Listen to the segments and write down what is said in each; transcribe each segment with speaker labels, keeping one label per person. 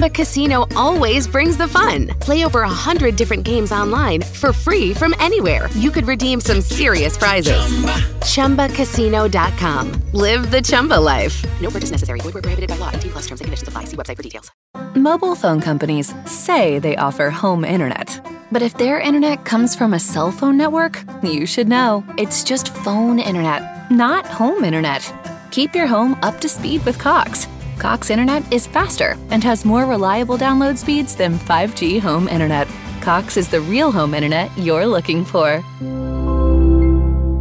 Speaker 1: Chumba Casino always brings the fun. Play over a hundred different games online for free from anywhere. You could redeem some serious prizes. Chumba. ChumbaCasino.com. Live the Chumba life. No purchase necessary. Void where prohibited by law. 18 plus terms and conditions apply. See website for details.
Speaker 2: Mobile phone companies say they offer home internet. But if their internet comes from a cell phone network, you should know. It's just phone internet, not home internet. Keep your home up to speed with Cox. Cox internet is faster and has more reliable download speeds than 5G home internet. Cox is the real home internet you're looking for.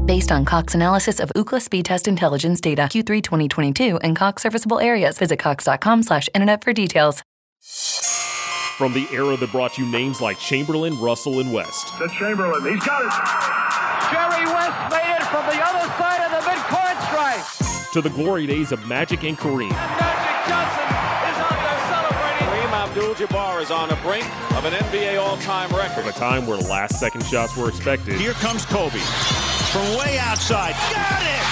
Speaker 2: Based on Cox analysis of Ookla speed test intelligence data Q3 2022 and Cox serviceable areas, visit cox.com/internet for details.
Speaker 3: From the era that brought you names like Chamberlain, Russell, and West,
Speaker 4: To Chamberlain. He's got it.
Speaker 5: Jerry West made it from the other side of the midcourt stripe.
Speaker 3: to the glory days of Magic and Kareem,
Speaker 5: Magic Johnson is out there celebrating.
Speaker 6: Kareem Abdul-Jabbar is on the brink of an NBA all-time record.
Speaker 3: from a time where last-second shots were expected,
Speaker 7: Here comes Kobe from way outside. Got it!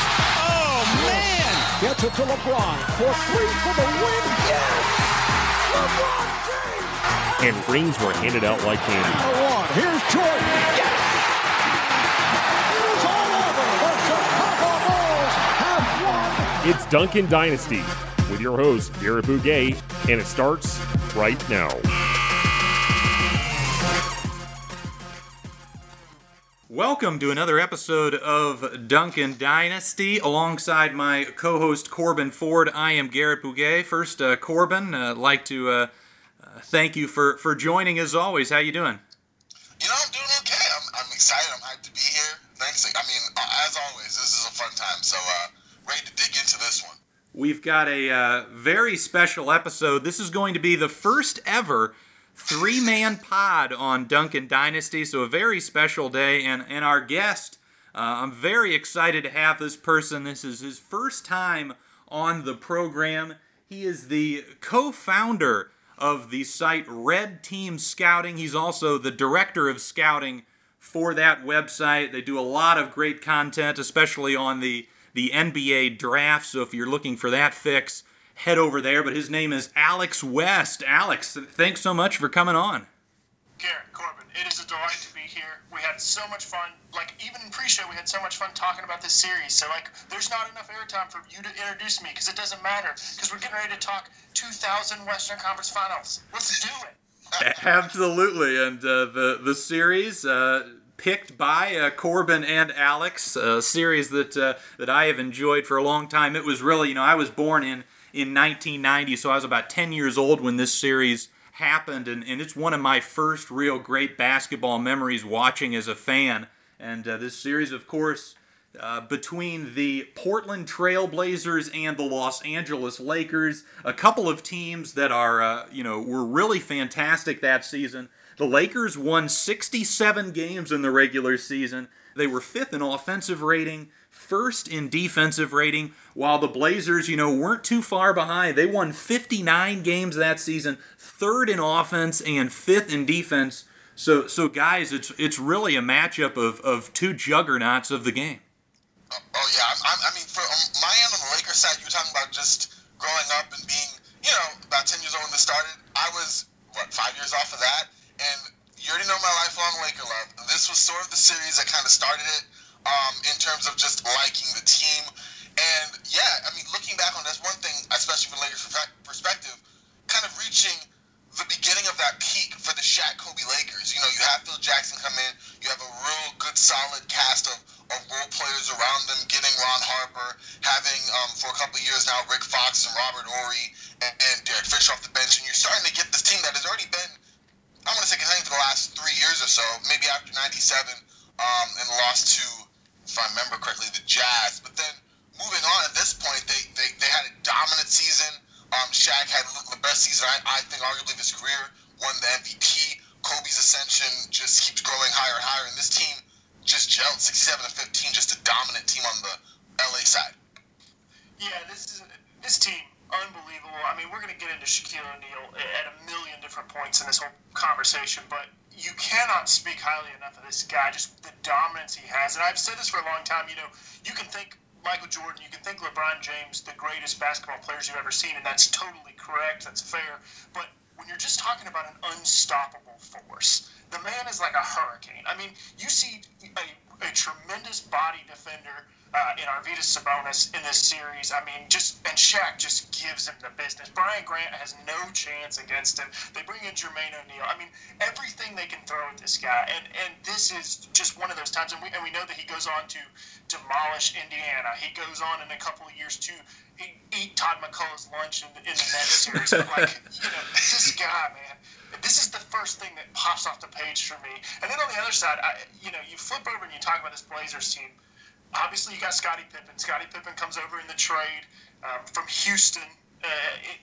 Speaker 7: Oh, man!
Speaker 5: Gets it to LeBron for three for the win. Yes! LeBron James.
Speaker 3: and rings were handed out like candy.
Speaker 5: The. Here's Jordan. Yes! It is all over. The Chicago Bulls have won.
Speaker 3: It's Duncan Dynasty with your host, Garrett Bouguet, and it starts right now.
Speaker 8: Welcome to another episode of Duncan Dynasty. Alongside my co-host Corbin Ford, I am Garrett Bouguet. First, uh, Corbin, uh, like to uh, uh, thank you for for joining as always. How you doing?
Speaker 9: You know, I'm doing okay. I'm, I'm excited. I'm hyped to be here. Thanks. I mean, uh, as always, this is a fun time. So, uh, ready to dig into this one.
Speaker 8: We've got a uh, very special episode. This is going to be the first ever three man pod on Duncan Dynasty, so a very special day. And, and our guest, uh, I'm very excited to have this person. This is his first time on the program. He is the co founder of the site Red Team Scouting. He's also the director of scouting for that website. They do a lot of great content, especially on the the NBA draft. So if you're looking for that fix, head over there. But his name is Alex West. Alex, thanks so much for coming on.
Speaker 10: Garrett, Corbin, it is a delight to be here. We had so much fun. Like, even in pre show, we had so much fun talking about this series. So, like, there's not enough airtime for you to introduce me because it doesn't matter because we're getting ready to talk 2000 Western Conference Finals. Let's do it.
Speaker 8: Absolutely, and uh, the the series uh, picked by uh, Corbin and Alex, a series that uh, that I have enjoyed for a long time. It was really, you know, I was born in in 1990, so I was about 10 years old when this series happened, and, and it's one of my first real great basketball memories watching as a fan. And uh, this series, of course, uh, between the Portland Trailblazers and the Los Angeles Lakers, a couple of teams that are, uh, you know, were really fantastic that season. The Lakers won 67 games in the regular season. They were fifth in offensive rating, first in defensive rating, while the Blazers, you know, weren't too far behind. They won 59 games that season, third in offense and fifth in defense. So, so guys, it's it's really a matchup of, of two juggernauts of the game.
Speaker 9: Oh, oh yeah. I'm, I mean, for um, my end on the Lakers side, you were talking about just growing up and being, you know, about 10 years old when this started. I was, what, five years off of that? And you already know my lifelong Laker love. This was sort of the series that kind of started it um, in terms of just liking the team. And yeah, I mean, looking back on this, one thing, especially from Lakers perspective, kind of reaching the beginning of that peak for the Shaq Kobe Lakers. You know, you have Phil Jackson come in, you have a real good, solid cast of, of role players around them, getting Ron Harper, having um, for a couple years now Rick Fox and Robert Horry and, and Derek Fisher off the bench, and you're starting to get this team that has already been, I want to say, contending for the last three years or so, maybe after '97, um, and lost to, if I remember correctly, the Jazz. But then moving on at this point, they, they, they had a dominant season. Um, Shaq had the best season, I, I think, arguably of his career, won the MVP. Kobe's ascension just keeps growing higher and higher, and this team just gelled 67 to 15, just a dominant team on the LA side.
Speaker 10: Yeah, this is this team unbelievable. I mean, we're going to get into Shaquille O'Neal at a million different points in this whole conversation, but you cannot speak highly enough of this guy, just the dominance he has. And I've said this for a long time. You know, you can think Michael Jordan, you can think LeBron James, the greatest basketball players you've ever seen, and that's totally correct. That's fair. But when you're just talking about an unstoppable force, the man is like a hurricane. I mean, you see a, a tremendous body defender uh, in Arvydas Sabonis in this series. I mean, just and Shaq just gives him the business. Brian Grant has no chance against him. They bring in Jermaine O'Neal. I mean, everything they can throw at this guy, and and this is just one of those times. And we and we know that he goes on to demolish Indiana. He goes on in a couple of years to eat Todd MacCulloch's lunch in, in the next series. But like, you know, this guy, man this is the first thing that pops off the page for me. And then on the other side, I, you know, you flip over and you talk about this Blazers team obviously you got Scottie Pippen. Scottie Pippen comes over in the trade um, from Houston uh, it,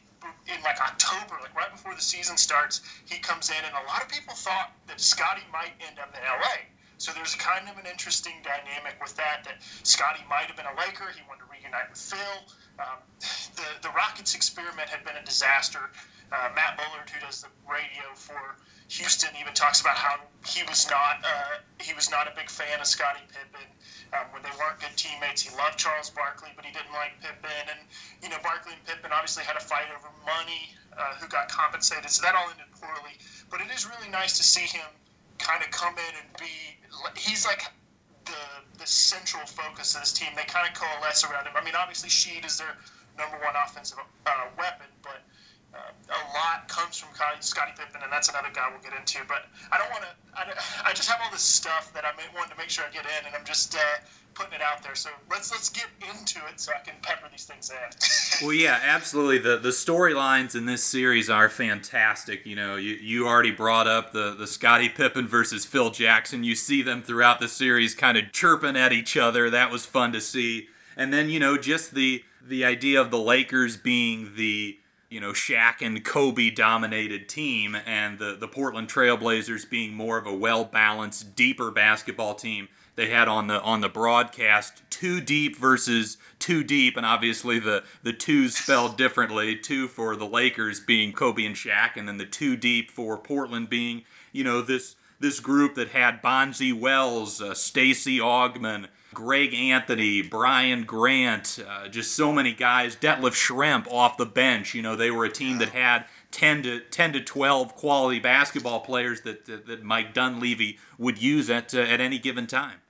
Speaker 10: in like October, like right before the season starts. He comes in, and a lot of people thought that Scottie might end up in LA. So there's kind of an interesting dynamic with that. That Scottie might have been a Laker. He wanted to reunite with Phil. Um, the the Rockets experiment had been a disaster. Uh, Matt Bullard, who does the radio for Houston, even talks about how he was not uh, he was not a big fan of Scottie Pippen um, when they weren't good teammates. He loved Charles Barkley, but he didn't like Pippen. And, you know, Barkley and Pippen obviously had a fight over money, uh, who got compensated. So that all ended poorly. But it is really nice to see him kind of come in and be, he's like the, the central focus of this team. They kind of coalesce around him. I mean, obviously, Sheed is their number one offensive uh, weapon, but uh, a lot comes from Scottie Pippen, and that's another guy we'll get into. But I don't want to. I, I, just have all this stuff that I wanted to make sure I get in, and I'm just uh, putting it out there. So let's let's get into it so I can pepper these things in.
Speaker 8: well, yeah, absolutely. The the storylines in this series are fantastic. You know, you, you already brought up the the Scottie Pippen versus Phil Jackson. You see them throughout the series, kind of chirping at each other. That was fun to see. And then you know just the the idea of the Lakers being the you know, Shaq and Kobe dominated team, and the, the Portland Trailblazers being more of a well balanced, deeper basketball team. They had on the on the broadcast two deep versus two deep, and obviously the the twos spelled differently. Two for the Lakers being Kobe and Shaq, and then the two deep for Portland being you know this this group that had Bonzi Wells, uh, Stacey Augmon, Greg Anthony, Brian Grant, uh, just so many guys. Detlef Schrempf off the bench. You know, they were a team that had 10 to 10 to 12 quality basketball players that that, that Mike Dunleavy would use at uh, at any given time.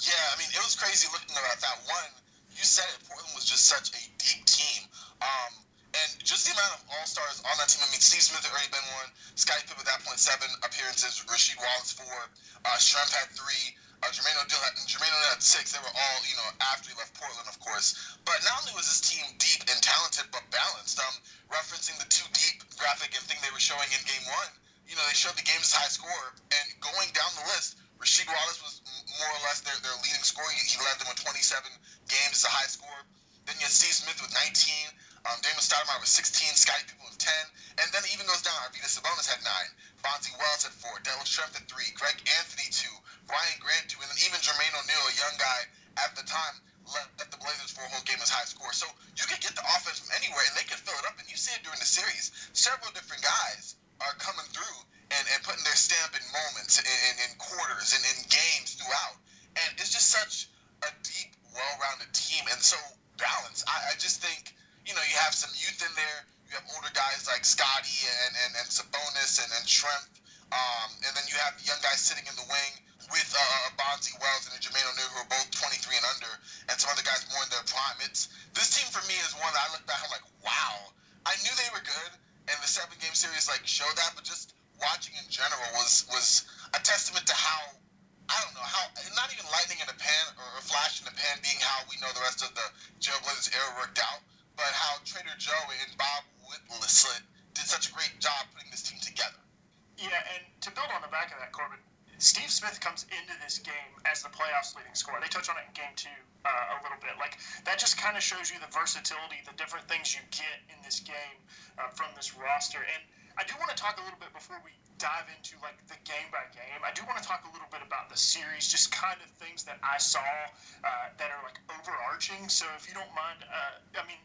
Speaker 9: Yeah, I mean, it was crazy looking at that one. You said it. Portland was just such a deep team. Um, and just the amount of all stars on that team. I mean, Steve Smith had already been one. Scottie Pippen at that point seven appearances. Rasheed Wallace four. Uh, Schrempf had three. Uh, Jermaine O'Neal had, Jermaine O'Neal had six. They were all, you know, after he left Portland, of course. But not only was this team deep and talented, but balanced. Um, referencing the two deep graphic and thing they were showing in Game One, you know, they showed the game's high score, and going down the list, Rasheed Wallace was more or less their, their leading scorer. He, he led them with 27 games as a high score. Then you had Steve Smith with 19. Um, Damon Stoudemire with 16. Scottie Pippen with 10. And then it even goes down. Arvydas Sabonis had 9. Bonzi Wells had 4. Detlef Schrempf had 3. Greg Anthony 2. Brian Grant too, and then even Jermaine O'Neal, a young guy at the time, led the Blazers for a whole game as high score. So you could get the offense from anywhere, and they could fill it up. And you see it during the series. Several different guys are coming through and, and putting their stamp in moments, in, in, in quarters, and in games throughout. And it's just such a deep, well-rounded team, and so balanced. I, I just think you know you have some youth in there. You have older guys like Scottie and, and, and Sabonis and, and Schrempf. Um, and then you have young guys sitting in the wing with uh, Bonzi Wells and a Jermaine O'Neal, who are both 23 and under, and some other guys more in their prime. It's this team for me is one that I look back, and I'm like, wow, I knew they were good, and the seven game series like showed that, but just watching in general was was a testament to how I don't know how not even lightning in a pan or a flash in the pan being how we know the rest of the Trailblazers era worked out, but how Trader Joe and Bob Whitsitt did such a great job putting this team together.
Speaker 10: Yeah, and to build on the back of that, Corbin, Steve Smith comes into this game as the playoffs leading scorer. They touch on it in game two uh, a little bit. Like that just kind of shows you the versatility, the different things you get in this game uh, from this roster. And I do want to talk a little bit before we dive into like the game by game. I do want to talk a little bit about the series, just kind of things that I saw uh, that are like overarching. So if you don't mind, uh, I mean,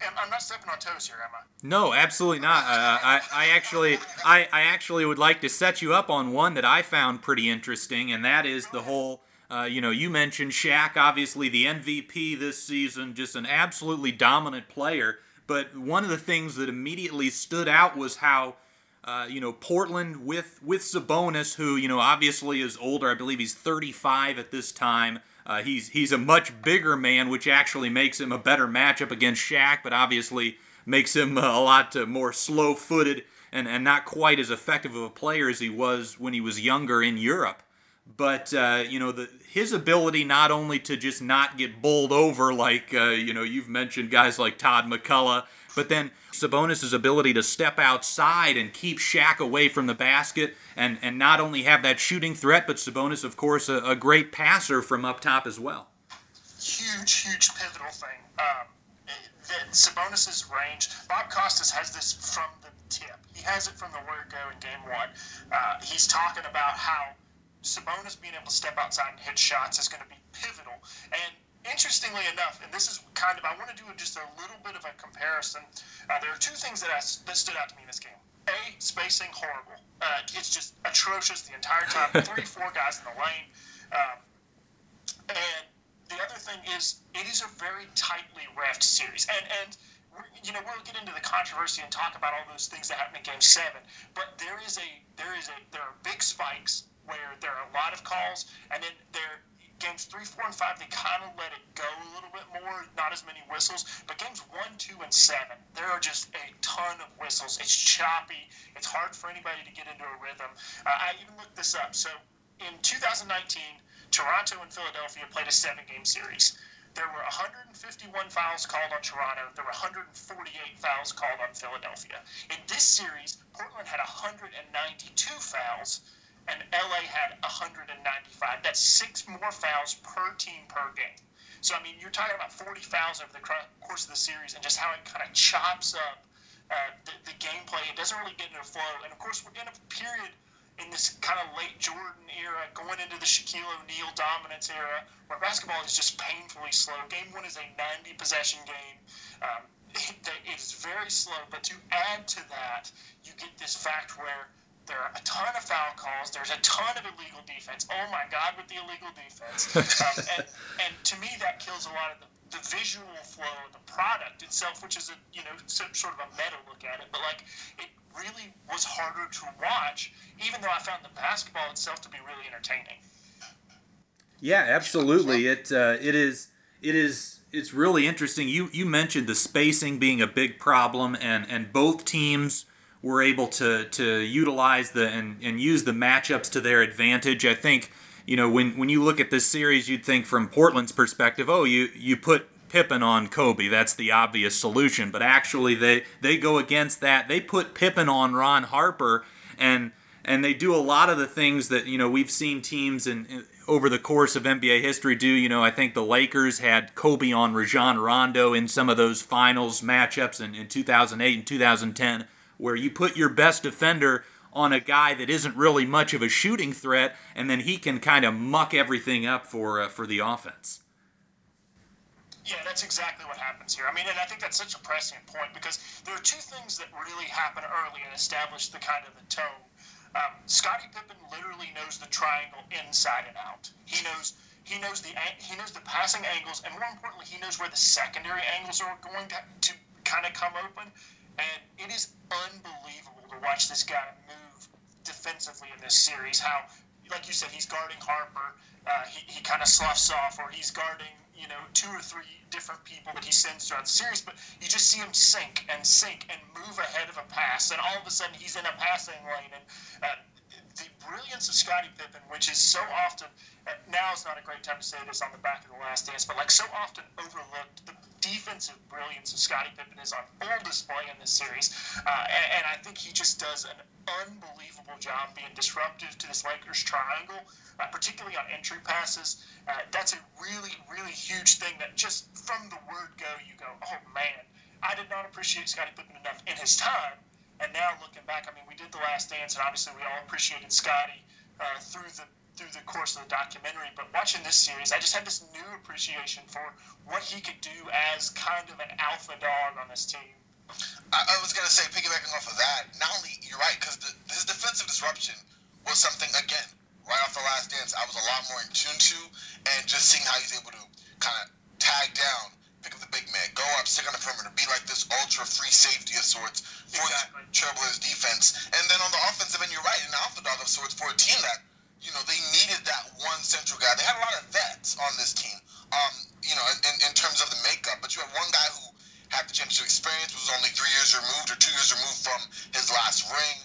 Speaker 10: I'm not stepping on toes here, am I?
Speaker 8: No, absolutely not. Uh, I, I actually, I, I actually would like to set you up on one that I found pretty interesting, and that is the whole. Uh, you know, you mentioned Shaq, obviously the MVP this season, just an absolutely dominant player. But one of the things that immediately stood out was how, uh, you know, Portland with with Sabonis, who you know obviously is older. I believe he's 35 at this time. Uh, he's he's a much bigger man, which actually makes him a better matchup against Shaq, but obviously makes him uh, a lot uh, more slow-footed and, and not quite as effective of a player as he was when he was younger in Europe. But uh, you know, the, his ability not only to just not get bowled over, like uh, you know you've mentioned guys like Todd MacCulloch, but then Sabonis' ability to step outside and keep Shaq away from the basket and, and not only have that shooting threat, but Sabonis, of course, a, a great passer from up top as well.
Speaker 10: Huge, huge pivotal thing. Um, Sabonis' range, Bob Costas has this from the tip. He has it from the word go in game one. Uh, he's talking about how Sabonis being able to step outside and hit shots is going to be pivotal. And interestingly enough, and this is kind of, I want to do just a little bit of a comparison. Uh, there are two things that, I, that stood out to me in this game. A, spacing horrible. Uh, it's just atrocious the entire time. Three, four guys in the lane. Um, and the other thing is, it is a very tightly refed series. And, and you know, we'll get into the controversy and talk about all those things that happened in Game Seven. But there is a, there is a, there are big spikes where there are a lot of calls, and then there games three, four, and five, they kind of let it go a little bit more, not as many whistles. But games one, two, and seven, there are just a ton of whistles. It's choppy. It's hard for anybody to get into a rhythm. Uh, I even looked this up. So in 2019, Toronto and Philadelphia played a seven game series. There were 151 fouls called on Toronto. There were 148 fouls called on Philadelphia. In this series, Portland had 192 fouls and LA had 195. That's six more fouls per team per game. So I mean, you're talking about 40 fouls over the course of the series, and just how it kind of chops up uh, the, the gameplay. It doesn't really get into flow. And of course, we're in a period in this kind of late Jordan era, going into the Shaquille O'Neal dominance era, where basketball is just painfully slow. Game one is a 90 possession game. Um, it, it is very slow, but to add to that, you get this fact where there are a ton of foul calls. There's a ton of illegal defense. Oh my God, with the illegal defense. um, and, and to me, that kills a lot of the, the visual flow of the product itself, which is a you know sort of a meta look at it. But like, it really was harder to watch, even though I found the basketball itself to be really entertaining.
Speaker 8: Yeah, absolutely. It uh, it is it is it's really interesting. You you mentioned the spacing being a big problem, and and both teams were able to to utilize the and, and use the matchups to their advantage. I think you know when when you look at this series, you'd think from Portland's perspective, oh, you you put Pippen on Kobe. That's the obvious solution. But actually, they they go against that. They put Pippen on Ron Harper, and and they do a lot of the things that you know we've seen teams in over the course of NBA history do. You know, I think the Lakers had Kobe on Rajon Rondo in some of those finals matchups in, in 2008 and 2010 where you put your best defender on a guy that isn't really much of a shooting threat, and then he can kind of muck everything up for uh, for the offense.
Speaker 10: Yeah, that's exactly what happens here. I mean, and I think that's such a pressing point because there are two things that really happen early and establish the kind of the tone. Um, Scottie Pippen literally knows the triangle inside and out. He knows he knows the he knows the passing angles, and more importantly, he knows where the secondary angles are going to, to kind of come open. And it is unbelievable to watch this guy move defensively in this series. How, like you said, he's guarding Harper. Uh, he he kind of sloughs off, or he's guarding you know two or three different people that he sends throughout the series. But you just see him sink and sink and move ahead of a pass, and all of a sudden he's in a passing lane. And uh, the brilliance of Scottie Pippen, which is so often now is not a great time to say this on the back of the last dance, but like so often overlooked, the defensive brilliance of Scottie Pippen is on full display in this series, uh, and, and, I think he just does an unbelievable job being disruptive to this Lakers triangle, uh, particularly on entry passes. Uh, that's a really, really huge thing that just from the word go, you go, oh man, I did not appreciate Scottie Pippen enough in his time and now looking back, I mean, we did the last dance, and obviously we all appreciated Scottie uh, through the through the course of the documentary, but watching this series, I just had this new appreciation for what he could do as kind of an alpha dog on this team.
Speaker 9: I, I was gonna say, piggybacking off of that, not only you're right, because his defensive disruption was something again right off the last dance. I was a lot more in tune to, and just seeing how he's able to kind of tag down, pick up the big man, go up, stick on the perimeter, be like this ultra free safety of sorts for
Speaker 10: Exactly.
Speaker 9: the Trailblazers defense. And then on the offensive end, you're right, an alpha dog of sorts for a team that, you know, they needed that one central guy. They had a lot of vets on this team, um, you know, in, in terms of the makeup, but you had one guy who had the championship experience, was only three years removed or two years removed from his last ring,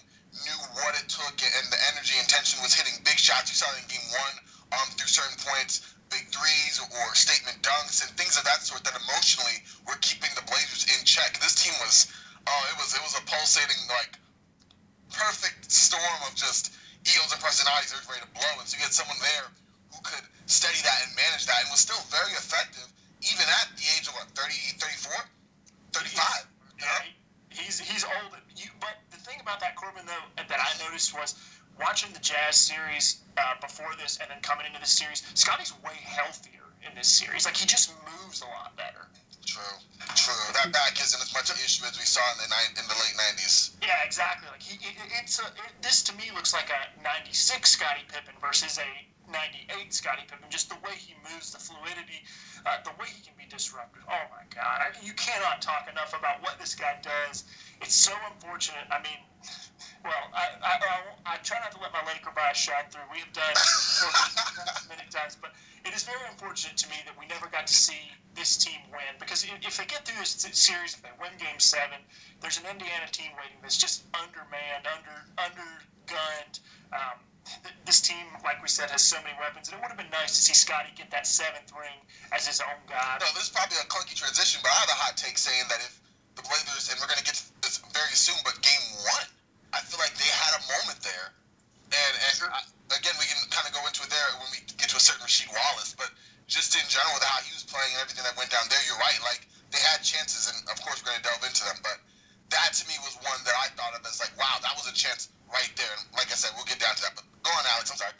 Speaker 9: knew what it took, and the energy and tension was hitting big shots. You saw in game one um, through certain points, big threes or statement dunks and things of that sort that emotionally were keeping the Blazers in check. This team was, oh, it was it was a pulsating like perfect storm of just egos and personalities that were ready to blow. And so you had someone there who could steady that and manage that and was still very effective, even at the age of what, 30, 34, 35. You know?
Speaker 10: Yeah, he- he's he's old. You, but the thing about that Corbin though that I noticed was watching the Jazz series uh, before this and then coming into this series. Scottie's way healthier in this series. Like he just moves a lot better.
Speaker 9: True, true. That back isn't as much an issue as we saw in the nine, in the late 90s.
Speaker 10: Yeah, exactly. Like he, it, it's a, it, this to me looks like a '96 Scottie Pippen versus a '98 Scottie Pippen. Just the way he moves, the fluidity, uh, the way he can be disruptive. Oh my God, I, you cannot talk enough about what this guy does. It's so unfortunate. I mean, well, I I, I, I try not to let my Laker bias shine through. We have done many times, but it is very unfortunate to me that we never got to see this team win because if they get through this series, if they win Game Seven, there's an Indiana team waiting that's just undermanned, under undergunned. Um, th- this team, like we said, has so many weapons, and it would have been nice to see Scottie get that seventh ring as his own guy.
Speaker 9: No, this is probably a clunky transition, but I have a hot take saying that if the Blazers, and we're going to get to this very soon, but game one, I feel like they had a moment there. And, and again, we can kind of go into it there when we get to a certain Rasheed Wallace, but just in general with how he was playing and everything that went down there, you're right. Like, they had chances, and of course, we're going to delve into them, but that to me was one that I thought of as like, wow, that was a chance right there. And like I said, we'll get down to that, but go on, Alex. I'm sorry.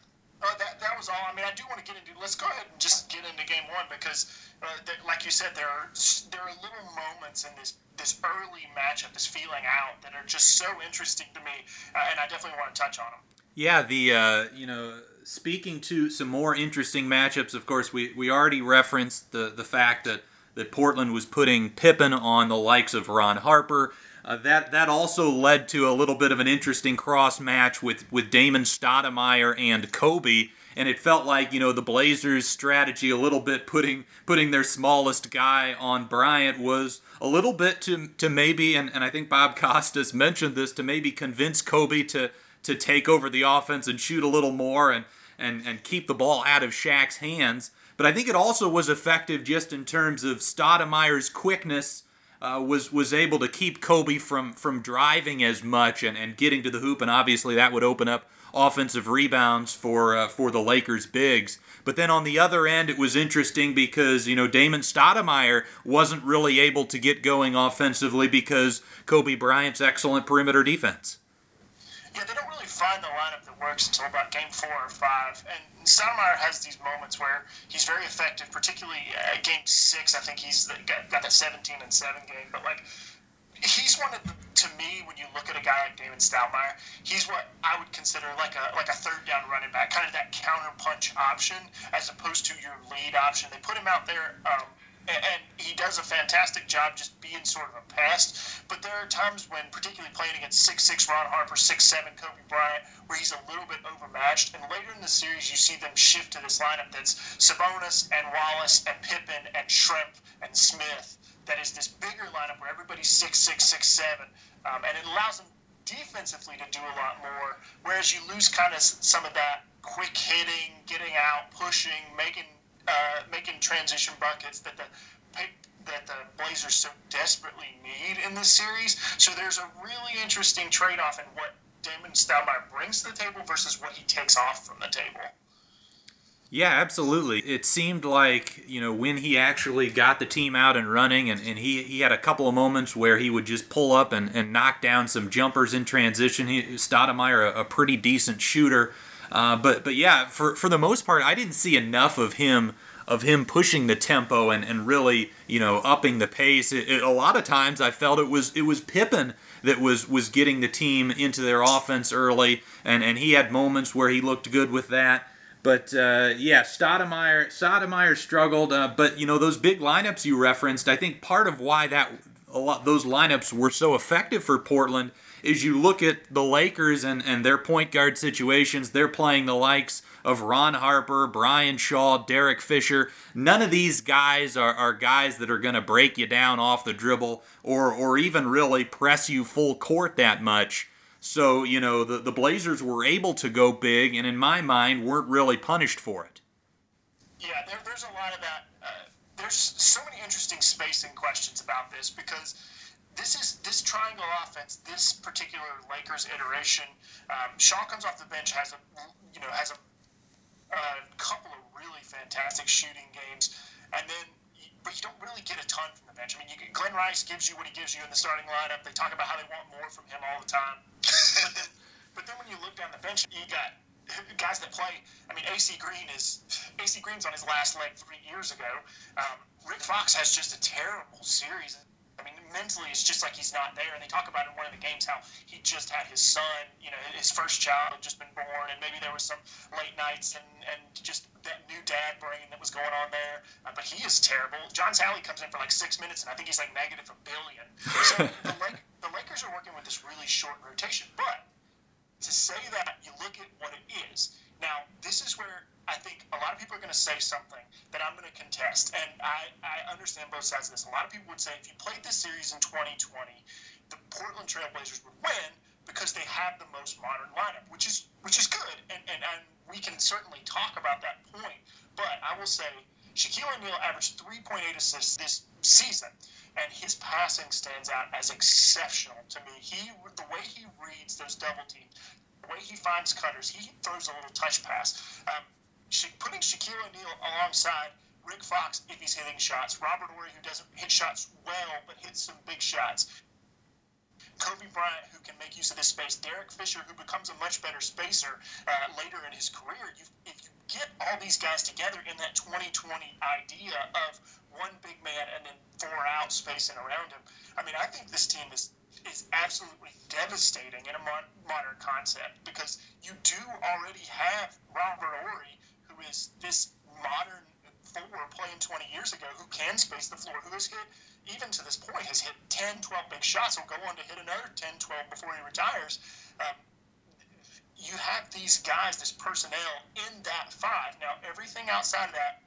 Speaker 10: Uh, that, that was all. I mean, I do want to get into. Let's go ahead and just get into game one because, uh, th- like you said, there are there are little moments in this this early matchup, this feeling out, that are just so interesting to me, uh, and I definitely want to touch on them.
Speaker 8: Yeah, the uh, you know, speaking to some more interesting matchups, of course, we, we already referenced the the fact that, that Portland was putting Pippen on the likes of Ron Harper. Uh, that that also led to a little bit of an interesting cross match with with Damon Stoudemire and Kobe, and it felt like you know the Blazers' strategy a little bit putting putting their smallest guy on Bryant was a little bit to to maybe and, and I think Bob Costas mentioned this to maybe convince Kobe to to take over the offense and shoot a little more and and and keep the ball out of Shaq's hands. But I think it also was effective just in terms of Stoudemire's quickness. Uh, was was able to keep Kobe from from driving as much and, and getting to the hoop, and obviously that would open up offensive rebounds for uh, for the Lakers bigs. But then on the other end, it was interesting because you know Damon Stoudemire wasn't really able to get going offensively because Kobe Bryant's excellent perimeter defense.
Speaker 10: Yeah, find the lineup that works until about game four or five. And Stoudemire has these moments where he's very effective, particularly at game six. I think he's got, got that 17 and 7 game. But, like, he's one of the, to me, when you look at a guy like David Stoudemire, he's what I would consider like a like a third down running back, kind of that counter punch option as opposed to your lead option. They put him out there. Um, and he does a fantastic job just being sort of a pest. But there are times when, particularly playing against six six Ron Harper, six seven Kobe Bryant, where he's a little bit overmatched. And later in the series, you see them shift to this lineup that's Sabonis and Wallace and Pippen and Schrempf and Smith. That is this bigger lineup where everybody's six six six seven, um, and it allows them defensively to do a lot more. Whereas you lose kind of some of that quick hitting, getting out, pushing, making uh, making transition buckets that the that the Blazers so desperately need in this series. So there's a really interesting trade-off in what Damon Stoudemire brings to the table versus what he takes off from the table.
Speaker 8: Yeah, absolutely. It seemed like, you know, when he actually got the team out and running, and, and he, he had a couple of moments where he would just pull up and, and knock down some jumpers in transition. He, Stoudemire, a, a pretty decent shooter. Uh, but but yeah, for for the most part, I didn't see enough of him of him pushing the tempo and, and really you know upping the pace. It, it, a lot of times I felt it was it was Pippen that was was getting the team into their offense early, and and he had moments where he looked good with that. But uh, yeah, Stoudemire Stoudemire struggled. Uh, but you know those big lineups you referenced. I think part of why that a lot those lineups were so effective for Portland is you look at the Lakers and and their point guard situations. They're playing the likes of Ron Harper, Brian Shaw, Derek Fisher. None of these guys are, are guys that are going to break you down off the dribble or or even really press you full court that much. So, you know, the, the Blazers were able to go big, and in my mind, weren't really punished for it.
Speaker 10: Yeah, there, there's a lot of that. Uh, there's so many interesting spacing questions about this because this is this triangle offense, this particular Lakers iteration. Um, Shaw comes off the bench, has a you know has a, a couple of really fantastic shooting games, and then but you don't really get a ton from the bench. I mean, you get, Glen Rice gives you what he gives you in the starting lineup. They talk about how they want more from him all the time. but, then, but then when you look down the bench, you got guys that play. I mean, AC Green is AC Green's on his last leg three years ago. Um, Rick Fox has just a terrible series I mean, mentally, it's just like he's not there. And they talk about in one of the games how he just had his son, you know, his first child had just been born, and maybe there was some late nights and, and just that new dad brain that was going on there. Uh, but he is terrible. John Salley comes in for like six minutes, and I think he's like negative a billion. So the, Lake, the Lakers are working with this really short rotation. But to say that, you look at what it is. Now, this is where I think a lot of people are going to say something that I'm going to contest, and I, I understand both sides of this. A lot of people would say if you played this series in 2020, the Portland Trailblazers would win because they have the most modern lineup, which is which is good, and, and, and we can certainly talk about that point. But I will say Shaquille O'Neal averaged 3.8 assists this season, and his passing stands out as exceptional to me. He the way he reads those double teams, the way he finds cutters, he throws a little touch pass. Um, putting Shaquille O'Neal alongside Rick Fox if he's hitting shots, Robert Horry who doesn't hit shots well but hits some big shots, Kobe Bryant who can make use of this space, Derek Fisher who becomes a much better spacer uh, later in his career. You, if you get all these guys together in that 2020 idea of one big man and then four out spacing around him, I mean, I think this team is is absolutely devastating in a modern concept because you do already have Robert Horry who is this modern four playing 20 years ago who can space the floor, who has hit, even to this point, has hit 10, 12 big shots, will go on to hit another 10, 12 before he retires. Um, you have these guys, this personnel in that five. Now, everything outside of that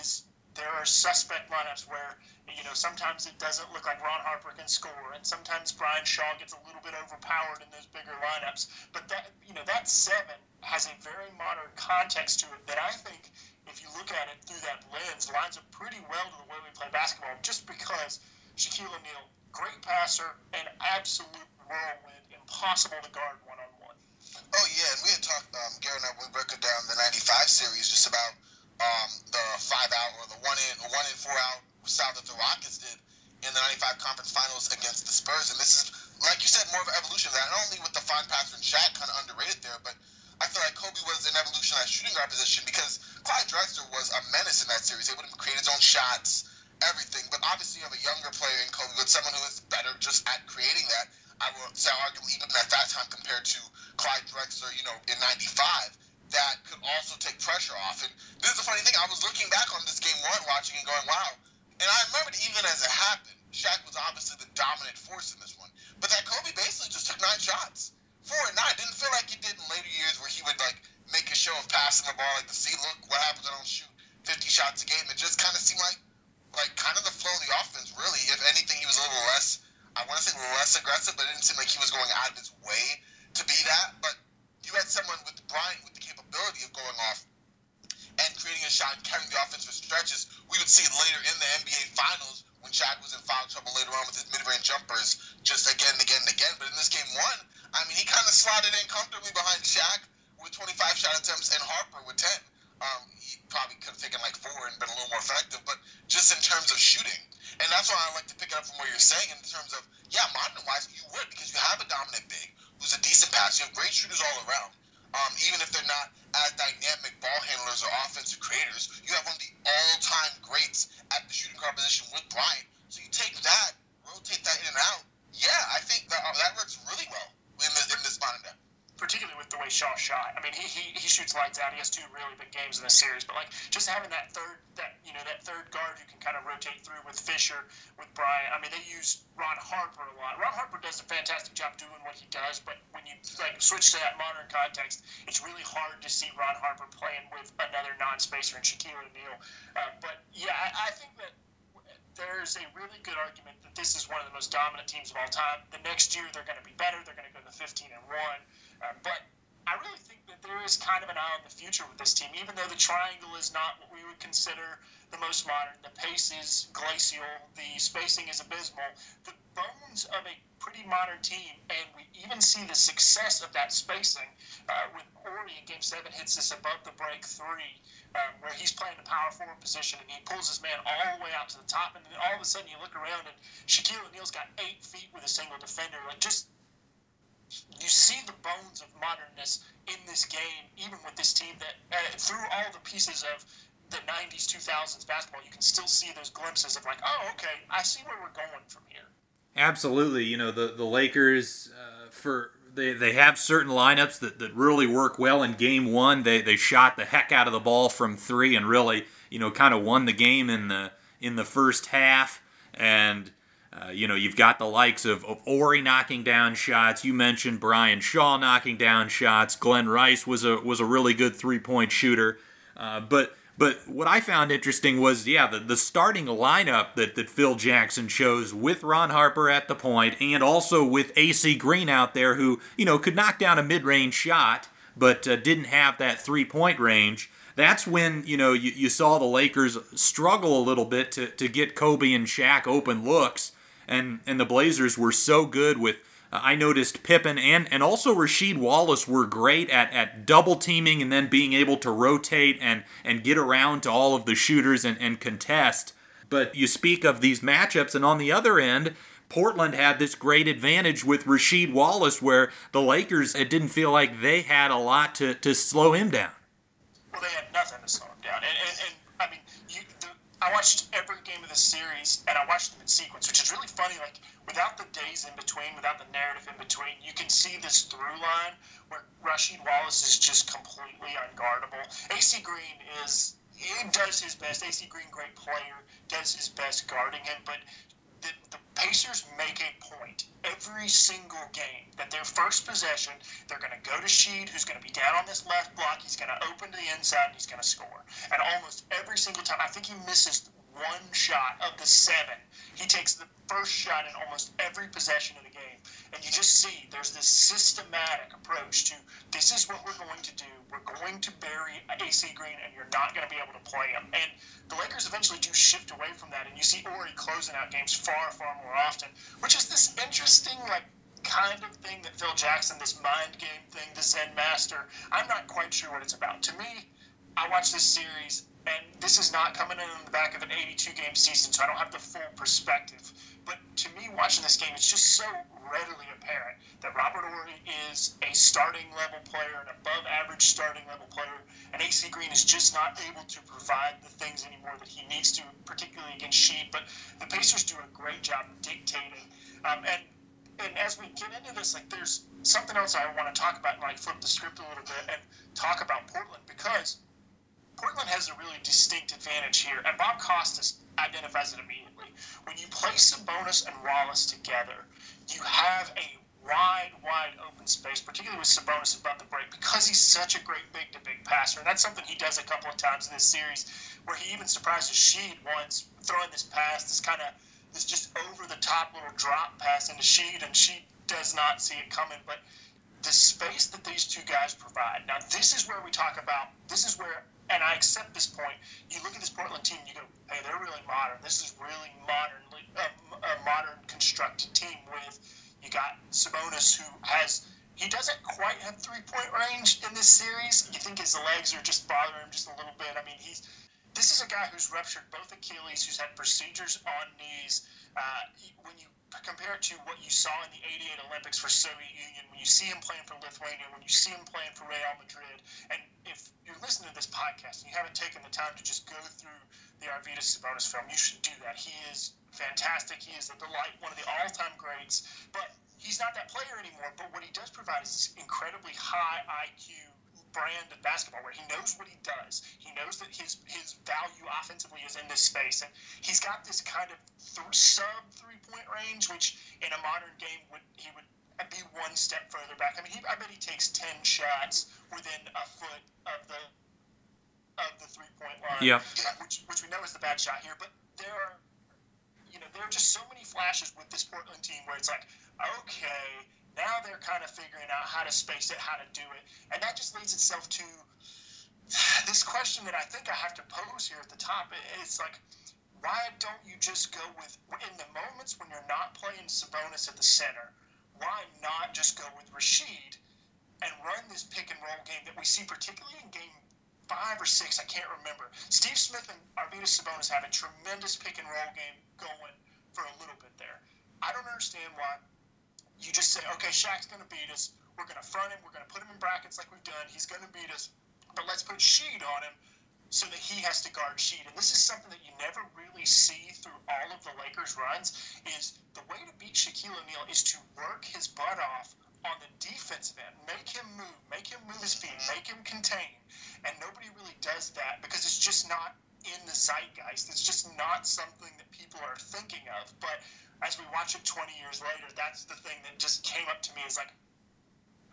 Speaker 10: is there are suspect lineups where you know sometimes it doesn't look like Ron Harper can score, and sometimes Brian Shaw gets a little bit overpowered in those bigger lineups. But that you know that seven has a very modern context to it that I think, if you look at it through that lens, lines up pretty well to the way we play basketball. Just because Shaquille O'Neal, great passer, and absolute whirlwind, impossible to guard one on one.
Speaker 9: Oh yeah, and we had talked, um, Gary and I, we broke it down the '95 series just about um, the five out or the one in one in four out style that the Rockets did in the '95 conference finals against the Spurs. And this is, like you said, more of an evolution. Not only with the fine passer and Shaq kind of underrated there, but I feel like Kobe was an evolution at shooting guard position because Clyde Drexler was a menace in that series. He would have created his own shots, everything. But obviously, you have a younger player in Kobe with someone who is better just at creating that. I would say, arguably, even at that time compared to Clyde Drexler, you know, in '95 that could also take pressure off. And this is the funny thing. I was looking back on this game one, watching and going, wow. And I remembered even as it happened, Shaq was obviously the dominant force in this one. But that Kobe basically just took nine shots. Four and nine. Didn't feel like he did in later years where he would like make a show of passing the ball like the see look what happens I don't shoot 50 shots a game. It just kind of seemed like like kind of the flow of the offense really. If anything, he was a little less I want to say less aggressive, but it didn't seem like he was going out of his way to be that. But you had someone with Bryant with the capability of going off and creating a shot and carrying the offense for stretches. We would see later in the NBA Finals when Shaq was in foul trouble later on with his mid-range jumpers, just again and again and again. But in this game one, I mean, he kind of slotted in comfortably behind Shaq with 25 shot attempts and Harper with 10. Um, he probably could have taken like four and been a little more effective, but just in terms of shooting. And that's why I like to pick it up from where you're saying in terms of, yeah, modern wise, you would because you have a dominant big who's a decent passer. You have great shooters all around. Um, even if they're not as dynamic ball handlers or offensive creators. You have one of the all-time greats at the shooting guard position with Bryant. So you take that, rotate that in and out. Yeah, I think that uh, that works really well in, the, in this modern day
Speaker 10: particularly with the way Shaw shot. I mean, he, he, he shoots lights out. He has two really big games in this series, but like just having that third that you know that third guard who can kind of rotate through with Fisher, with Bryant. I mean, they use Ron Harper a lot. Ron Harper does a fantastic job doing what he does, but when you like switch to that modern context, it's really hard to see Ron Harper playing with another non-spacer in Shaquille O'Neal. Uh, but yeah, I, I think that there's a really good argument that this is one of the most dominant teams of all time. The next year they're going to be better. They're going to go to 15 and one. Uh, but I really think that there is kind of an eye on the future with this team, even though the triangle is not what we would consider the most modern. The pace is glacial. The spacing is abysmal. The bones of a pretty modern team, and we even see the success of that spacing uh, when Horry in Game Seven hits this above the break three um, where he's playing the power forward position and he pulls his man all the way out to the top, and then all of a sudden you look around and Shaquille O'Neal's got eight feet with a single defender. Like just you see the bones of modernness in this game, even with this team that uh, through all the pieces of the 90s, 2000s basketball, you can still see those glimpses of like, oh, okay, I see where we're going from here.
Speaker 8: Absolutely, you know the the Lakers uh, for they, they have certain lineups that, that really work well in game one. They, they shot the heck out of the ball from three and really, you know, kind of won the game in the in the first half. And uh, you know, you've got the likes of, of Horry knocking down shots. You mentioned Brian Shaw knocking down shots. Glen Rice was a was a really good three point shooter. Uh, but but what I found interesting was, yeah, the, the starting lineup that, that Phil Jackson chose with Ron Harper at the point and also with AC Green out there who, you know, could knock down a mid range shot but uh, didn't have that three point range. That's when, you know, you, you saw the Lakers struggle a little bit to, to get Kobe and Shaq open looks. And, and the Blazers were so good with uh, I noticed Pippen and, and also Rasheed Wallace were great at, at double teaming and then being able to rotate and, and get around to all of the shooters and, and contest. But you speak of these matchups, and on the other end, Portland had this great advantage with Rasheed Wallace where the Lakers, it didn't feel like they had a lot to, to slow him down.
Speaker 10: Well, they had nothing to slow him down. And, and, and I mean, you, the, I watched every game of the series, and I watched them in sequence, which is really funny. Like, without the days in between, without the narrative in between, you can see this through line where Rasheed Wallace is just completely unguardable. AC Green is he does his best. AC Green, great player, does his best guarding him, but Pacers make a point every single game that their first possession, they're going to go to Sheed, who's going to be down on this left block. He's going to open to the inside and he's going to score. And almost every single time, I think he misses one shot of the seven. He takes the first shot in almost every possession of the. And you just see there's this systematic approach to this is what we're going to do. We're going to bury AC Green, and you're not going to be able to play him. And the Lakers eventually do shift away from that, and you see Horry closing out games far, far more often, which is this interesting, like, kind of thing that Phil Jackson, this mind game thing, the Zen Master, I'm not quite sure what it's about. To me, I watch this series, and this is not coming in the back of an 82 game season, so I don't have the full perspective. But to me, watching this game, it's just so readily apparent that Robert Horry is a starting level player, an above average starting level player, and AC Green is just not able to provide the things anymore that he needs to, particularly against Sheed. But the Pacers do a great job dictating. Um, and and as we get into this, like there's something else I want to talk about, and like flip the script a little bit and talk about Portland because Portland has a really distinct advantage here, and Bob Costas identifies it immediately. When you place Sabonis and Wallace together, you have a wide, wide open space, particularly with Sabonis above the break, because he's such a great big to big passer. And that's something he does a couple of times in this series, where he even surprises Sheed once throwing this pass, this kind of this just over the top little drop pass into Sheed, and Sheed does not see it coming. But the space that these two guys provide. Now, this is where we talk about. This is where and I accept this point. You look at this Portland team, you go, hey, they're really modern. This is really modernly uh, a modern constructed team with you got Sabonis who has he doesn't quite have three point range in this series. You think his legs are just bothering him just a little bit. I mean, he's this is a guy who's ruptured both Achilles, who's had procedures on knees. Uh, when you compare it to what you saw in the 88 Olympics for Soviet Union, when you see him playing for Lithuania, when you see him playing for Real Madrid, and if you're listening to this podcast and you haven't taken the time to just go through the Arvydas Sabonis film, you should do that. He is fantastic. He is a delight, one of the all-time greats. But he's not that player anymore. But what he does provide is incredibly high IQ brand of basketball where he knows what he does. He knows that his his value offensively is in this space, and he's got this kind of th- sub three point range, which in a modern game would he would be one step further back. I mean, he, I bet he takes ten shots within a foot of the of the three point line.
Speaker 8: Yeah.
Speaker 10: Which which we know is the bad shot here, but there are you know there are just so many flashes with this Portland team where it's like okay now they're kind of figuring out how to space it, how to do it. And that just leads itself to this question that I think I have to pose here at the top. It's like, why don't you just go with, in the moments when you're not playing Sabonis at the center, why not just go with Rasheed and run this pick and roll game that we see, particularly in game five or six, I can't remember. Steve Smith and Arvydas Sabonis have a tremendous pick and roll game going for a little bit there. I don't understand why you just say, okay, Shaq's going to beat us. We're going to front him. We're going to put him in brackets like we've done. He's going to beat us. But let's put Sheed on him so that he has to guard Sheed. And this is something that you never really see through all of the Lakers runs is the way to beat Shaquille O'Neal is to work his butt off on the defensive end. Make him move. Make him move his feet. Make him contain. And nobody really does that because it's just not in the zeitgeist. It's just not something that people are thinking of. But as we watch it 20 years later, that's the thing that just came up to me is like,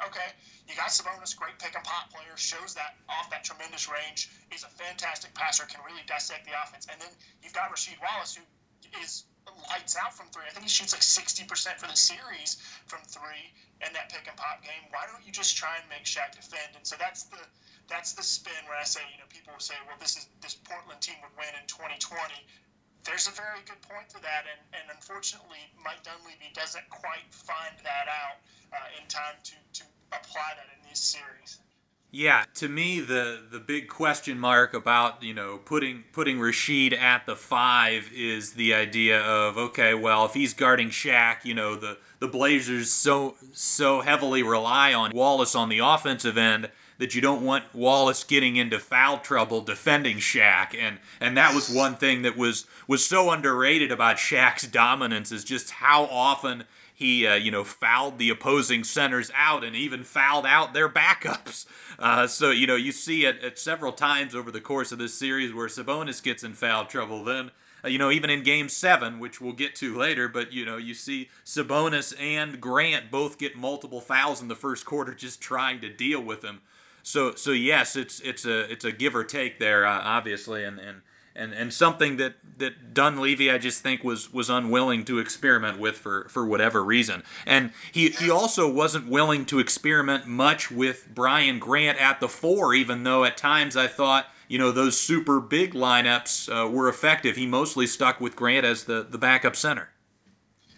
Speaker 10: okay, you got Sabonis, great pick and pop player, shows that off that tremendous range, is a fantastic passer, can really dissect the offense. And then you've got Rasheed Wallace, who is lights out from three. I think he shoots like 60% for the series from three in that pick and pop game. Why don't you just try and make Shaq defend? And so that's the that's the spin where I say, you know, people say, well, this is this Portland team would win in 2020 there's a very good point to that, and, and unfortunately, Mike Dunleavy doesn't quite find that out uh, in time to, to apply that in these series.
Speaker 8: Yeah, to me the the big question mark about you know putting putting Rasheed at the five is the idea of okay, well if he's guarding Shaq, you know the the Blazers so so heavily rely on Wallace on the offensive end that you don't want Wallace getting into foul trouble defending Shaq, and and that was one thing that was was so underrated about Shaq's dominance is just how often he uh, you know fouled the opposing centers out and even fouled out their backups. Uh, so you know you see it at several times over the course of this series where Sabonis gets in foul trouble. Then uh, you know even in Game Seven, which we'll get to later, but you know you see Sabonis and Grant both get multiple fouls in the first quarter just trying to deal with him. So so yes, it's it's a it's a give or take there, uh, obviously, and and. And, and something that, that Dunleavy I just think was, was unwilling to experiment with for, for whatever reason. And he, he also wasn't willing to experiment much with Brian Grant at the four, even though at times I thought, you know, those super big lineups uh, were effective. He mostly stuck with Grant as the, the backup center.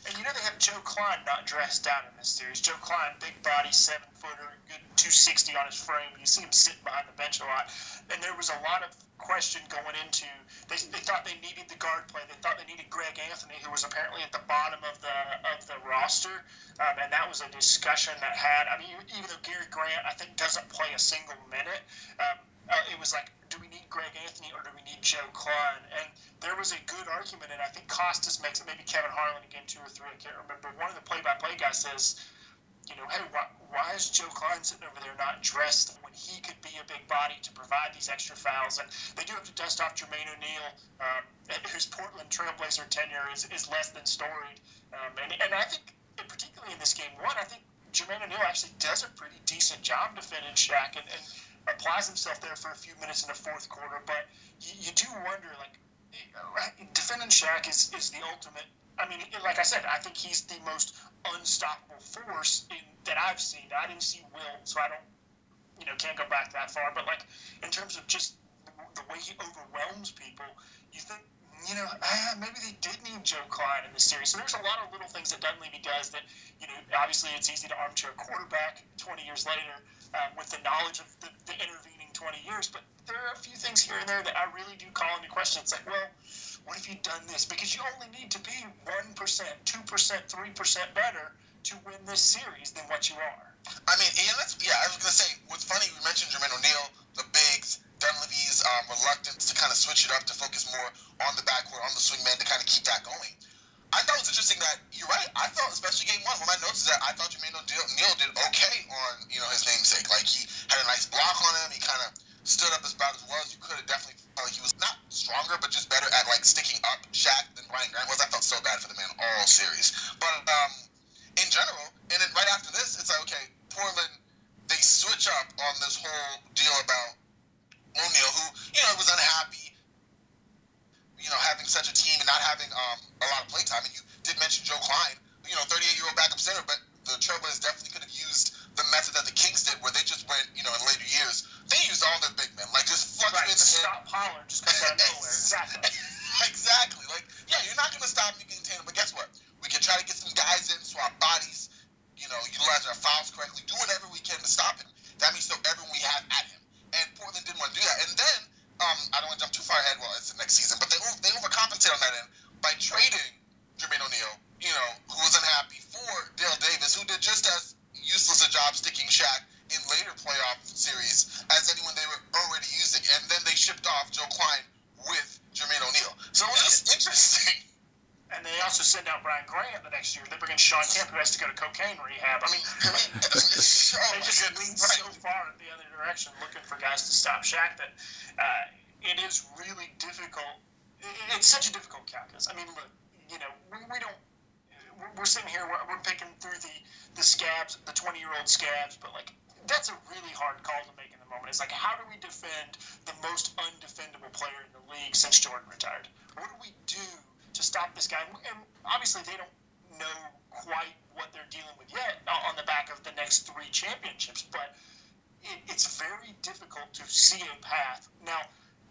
Speaker 10: And you know they have Joe Kleine not dressed out in this series. Joe Kleine, big body, seven footer, good 260 on his frame. You see him sitting behind the bench a lot. And there was a lot of question going into. They, they thought they needed the guard play. They thought they needed Greg Anthony, who was apparently at the bottom of the of the roster. Um, and that was a discussion that had. I mean, even though Gary Grant, I think, doesn't play a single minute. Um, uh, it was like, do we need Greg Anthony or do we need Joe Kleine? And there was a good argument, and I think Costas makes it, maybe Kevin Harlan again, two or three, I can't remember. One of the play by play guys says, you know, hey, why, why is Joe Kleine sitting over there not dressed when he could be a big body to provide these extra fouls? And they do have to dust off Jermaine O'Neal, um, whose Portland Trailblazer tenure is, is less than storied. Um, and, and I think, particularly in this game one, I think Jermaine O'Neal actually does a pretty decent job defending Shaq. And, and applies himself there for a few minutes in the fourth quarter. But you, you do wonder, like, defending Shaq is, is the ultimate. I mean, like I said, I think he's the most unstoppable force in, that I've seen. I didn't see Will, so I don't, you know, can't go back that far. But like, in terms of just the way he overwhelms people, you think, you know, ah, maybe they did need Joe Kleine in this series. So there's a lot of little things that Dunleavy does that, you know, obviously it's easy to armchair quarterback 20 years later um, with the knowledge of the, the, intervening 20 years. But there are a few things here and there that I really do call into question. It's like, well, What if you'd done this? Because you only need to be 1%, 2%, 3% better to win this series than what you are.
Speaker 9: I mean, yeah, that's, yeah, I was going to say, what's funny, we mentioned Jermaine O'Neal, the bigs, Dunleavy's um, reluctance to kind of switch it up to focus more on the backcourt, on the swing man to kind of keep that going. I thought it was interesting that you're right. I thought, especially game one, my notes is that I thought Jermaine O'Neal did okay on you know his namesake. Like he had a nice block on him. He kind of stood up as about as well as you could have. Definitely felt like he was not stronger, but just better at like sticking up Shaq than Brian Grant was. I felt so bad for the man all series. But um, in general, and then right after this, it's like okay, Portland they switch up on this whole deal about O'Neal, who you know was unhappy you know, having such a team and not having um, a lot of play time. And you did mention Joe Kleine, you know, 38 year old backup center, but the Trailblazers definitely could have used the method that the Kings did, where they just went, you know, in later years, they used all their big men, like just fluctuate
Speaker 10: right,
Speaker 9: in the
Speaker 10: Scot Pollard just comes out of nowhere. Exactly.
Speaker 9: exactly. Like, yeah, you're not going to stop him, you contain him, but guess what? We can try to get some guys in, swap bodies, you know, utilize our fouls correctly, do whatever we can to stop him. That means throw everyone we have at him. And Portland didn't want to do that. And then um, I don't want to jump too far ahead. Well, it's the next season, but they they overcompensate on that end by trading Jermaine O'Neal, you know, who was unhappy for Dale Davis, who did just as useless a job sticking Shaq in later playoff series as anyone they were already using, and then they shipped off Joe Kleine with Jermaine O'Neal. So it was just interesting.
Speaker 10: And they also send out Brian Grant the next year. They bring in Shawn Kemp, who has to go to cocaine rehab. I mean, they just lean so far in the other direction, looking for guys to stop Shaq that uh, it is really difficult. It's such a difficult calculus. I mean, look, you know, we, we don't. We're sitting here, we're, we're picking through the the scabs, the 20 year old scabs, but like that's a really hard call to make in the moment. It's like, how do we defend the most undefendable player in the league since Jordan retired? What do we do to stop this guy? And obviously, they don't know quite what they're dealing with yet on the back of the next three championships, but it, it's very difficult to see a path. Now,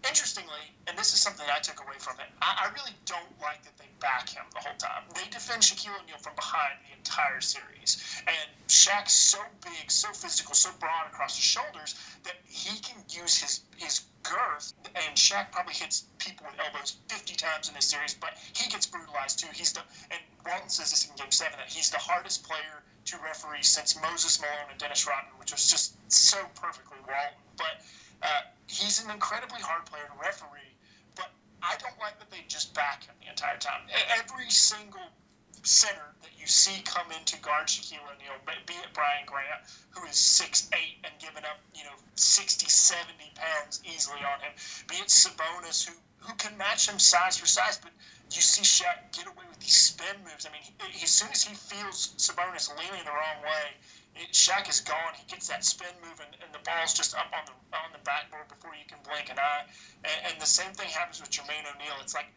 Speaker 10: interestingly, and this is something I took away from it, I, I, really don't like that they back him the whole time. They defend Shaquille O'Neal from behind the entire series. And Shaq's so big, so physical, so broad across his shoulders that he can use his, his girth. And Shaq probably hits people with elbows 50 times in this series, but he gets brutalized too. He's the, and Walton says this in game seven, that he's the hardest player to referee since Moses Malone and Dennis Rodman, which was just so perfectly Walton. But uh, he's an incredibly hard player to referee, but I don't like that they just back him the entire time. Every single center that you see come into guard Shaquille O'Neal, be it Brian Grant, who is 6'8 and giving up, you know, 60, 70 pounds easily on him, be it Sabonis, who, who can match him size for size, but you see Shaq get away with these spin moves. I mean, he, as soon as he feels Sabonis leaning the wrong way, it, Shaq is gone. He gets that spin move, and, and, the ball's just up on the on the backboard before you can blink an eye. And, and the same thing happens with Jermaine O'Neal. It's like,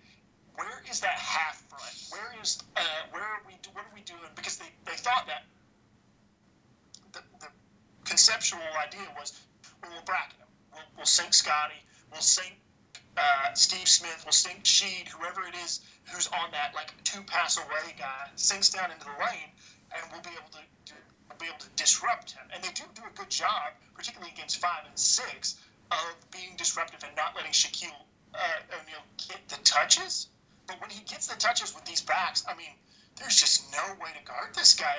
Speaker 10: where is that half front? Where is uh, where are we? What are we doing? Because they, they thought that the, the conceptual idea was, well, we'll bracket him. We'll, we'll sink Scottie. We'll sink uh, Steve Smith. We'll sink Sheed. Whoever it is who's on that like two pass away guy sinks down into the lane, and we'll be able to be able to disrupt him. And they do do a good job, particularly against five and six, of being disruptive and not letting Shaquille uh, O'Neal get the touches. But when he gets the touches with these backs, I mean, there's just no way to guard this guy.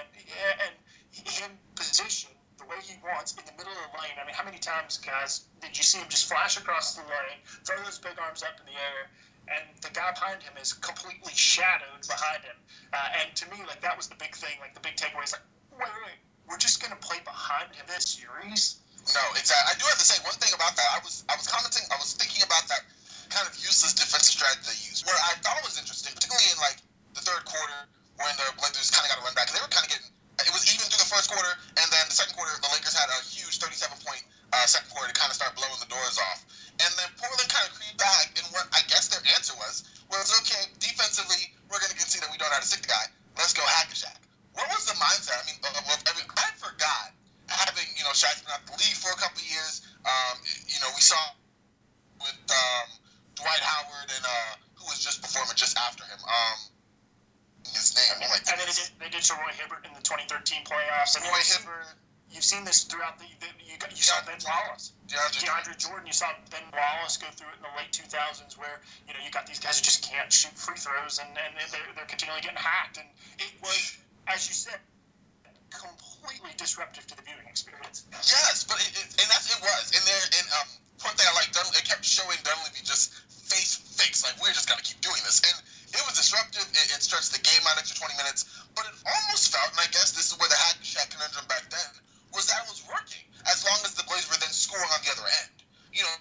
Speaker 10: And him position the way he wants in the middle of the lane. I mean, how many times, guys, did you see him just flash across the lane, throw those big arms up in the air, and the guy behind him is completely shadowed behind him? Uh, and to me, like that was the big thing, like the big takeaway is like, wait, wait, wait we're just going to play behind him this series.
Speaker 9: No, exactly. I do have to say one thing about that. I was I was commenting. I was thinking about that kind of useless defensive strategy they used. Where I thought it was interesting, particularly in like the third quarter when the Blazers kind of got to run back. They were kind of getting. It was even through the first quarter, and then the second quarter, the Lakers had a huge 37 point uh, second quarter to kind of start blowing the doors off. And then Portland kind of creeped back, and what I guess their answer was was okay. Defensively, we're going to concede that we don't know how to stick the guy. Let's go hack a Shaq what was the mindset? I mean, of, of, I, mean I forgot having you know Shaq's been out the league for a couple of years. Um, you know, we saw with um, Dwight Howard and uh, who was just before him and just after him. Um, his name.
Speaker 10: I mean, like, and then they did, they did to Roy Hibbert in the 2013 playoffs. I mean,
Speaker 9: Roy Hibbert.
Speaker 10: You've seen this throughout the. the you, got, you saw Ben Wallace,
Speaker 9: DeAndre
Speaker 10: DeAndre Jordan. You saw Ben Wallace go through it in the late 2000s, where you know you got these guys who just can't shoot free throws, and, and they're, they're continually getting hacked. And it was, as you said, completely disruptive to the viewing experience.
Speaker 9: Yes, but it, it, and that's it was. And there, and um, one thing I like, Dunleavy, it kept showing Dunleavy just face fakes, like we're just gonna keep doing this, and it was disruptive. It, it stretched the game out extra 20 minutes, but it almost felt, and I guess this is where the hack Shaq conundrum back then was that it was working as long as the Blazers were then scoring on the other end. You know,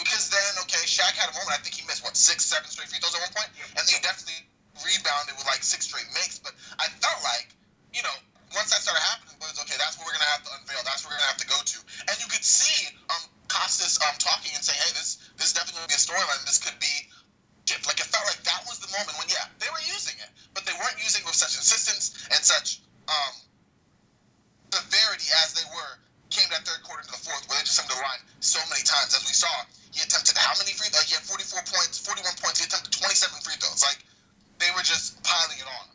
Speaker 9: because then okay, Shaq had a moment. I think he missed what six, seven straight free throws at one point, and they definitely rebounded with like six straight makes. But I felt like, you know, once that started happening, was okay. That's what we're gonna have to unveil. That's what we're gonna have to go to. And you could see um Costas um talking and saying, hey, this this is definitely gonna be a storyline. This could be. Like it felt like that was the moment when yeah, they were using it, but they weren't using it with such insistence and such um severity as they were came that third quarter to the fourth, where they just attempted the line so many times. As we saw, he attempted how many free? Like he had 44 points, 41 points. He attempted 27 free throws. Like they were just piling it on.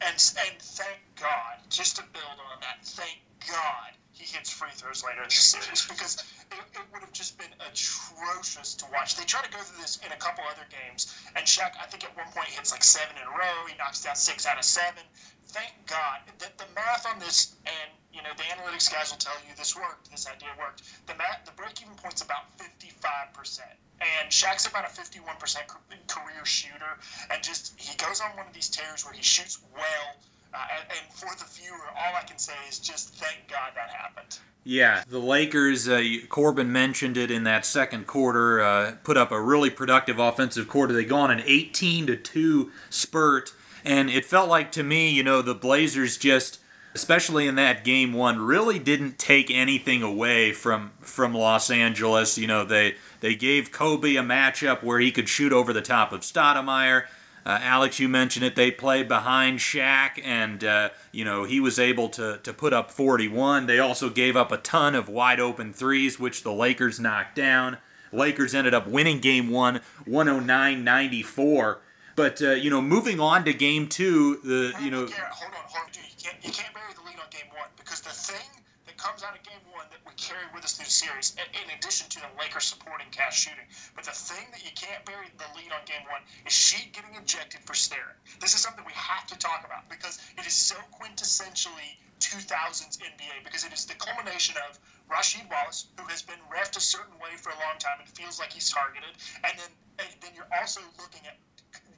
Speaker 10: And and thank God, just to build on that, thank God he hits free throws later in the series because it, it would have just been atrocious to watch. They try to go through this in a couple other games, and Shaq, I think at one point hits like seven in a row. He knocks down six out of seven. Thank God that the math on this, and you know the analytics guys will tell you this worked, this idea worked. The math, the break-even point's about 55 percent. And Shaq's about a 51% career shooter, and just he goes on one of these tears where he shoots well. Uh, and, for the viewer, all I can say is just thank God that happened.
Speaker 8: Yeah, the Lakers, uh, Corbin mentioned it in that second quarter, uh, put up a really productive offensive quarter. They go on an 18 to 2 spurt, and it felt like to me, you know, the Blazers just especially in that game one, really didn't take anything away from from Los Angeles. You know, they they gave Kobe a matchup where he could shoot over the top of Stoudemire. Uh, Alex, you mentioned it. They played behind Shaq, and uh, you know he was able to to put up 41. They also gave up a ton of wide open threes, which the Lakers knocked down. Lakers ended up winning Game One, 109-94. But uh, you know, moving on to Game Two, the you know.
Speaker 10: Hold on, hold on. You can't you can't bury the lead on Game One because the thing that comes out of Game One that we carry with us through the series, in addition to the Lakers supporting cast shooting, but the thing that you can't bury the lead on Game One is Sheed getting ejected for staring. This is something we have to talk about because it is so quintessentially 2000s NBA because it is the culmination of Rasheed Wallace, who has been refed a certain way for a long time and feels like he's targeted, and then and then you're also looking at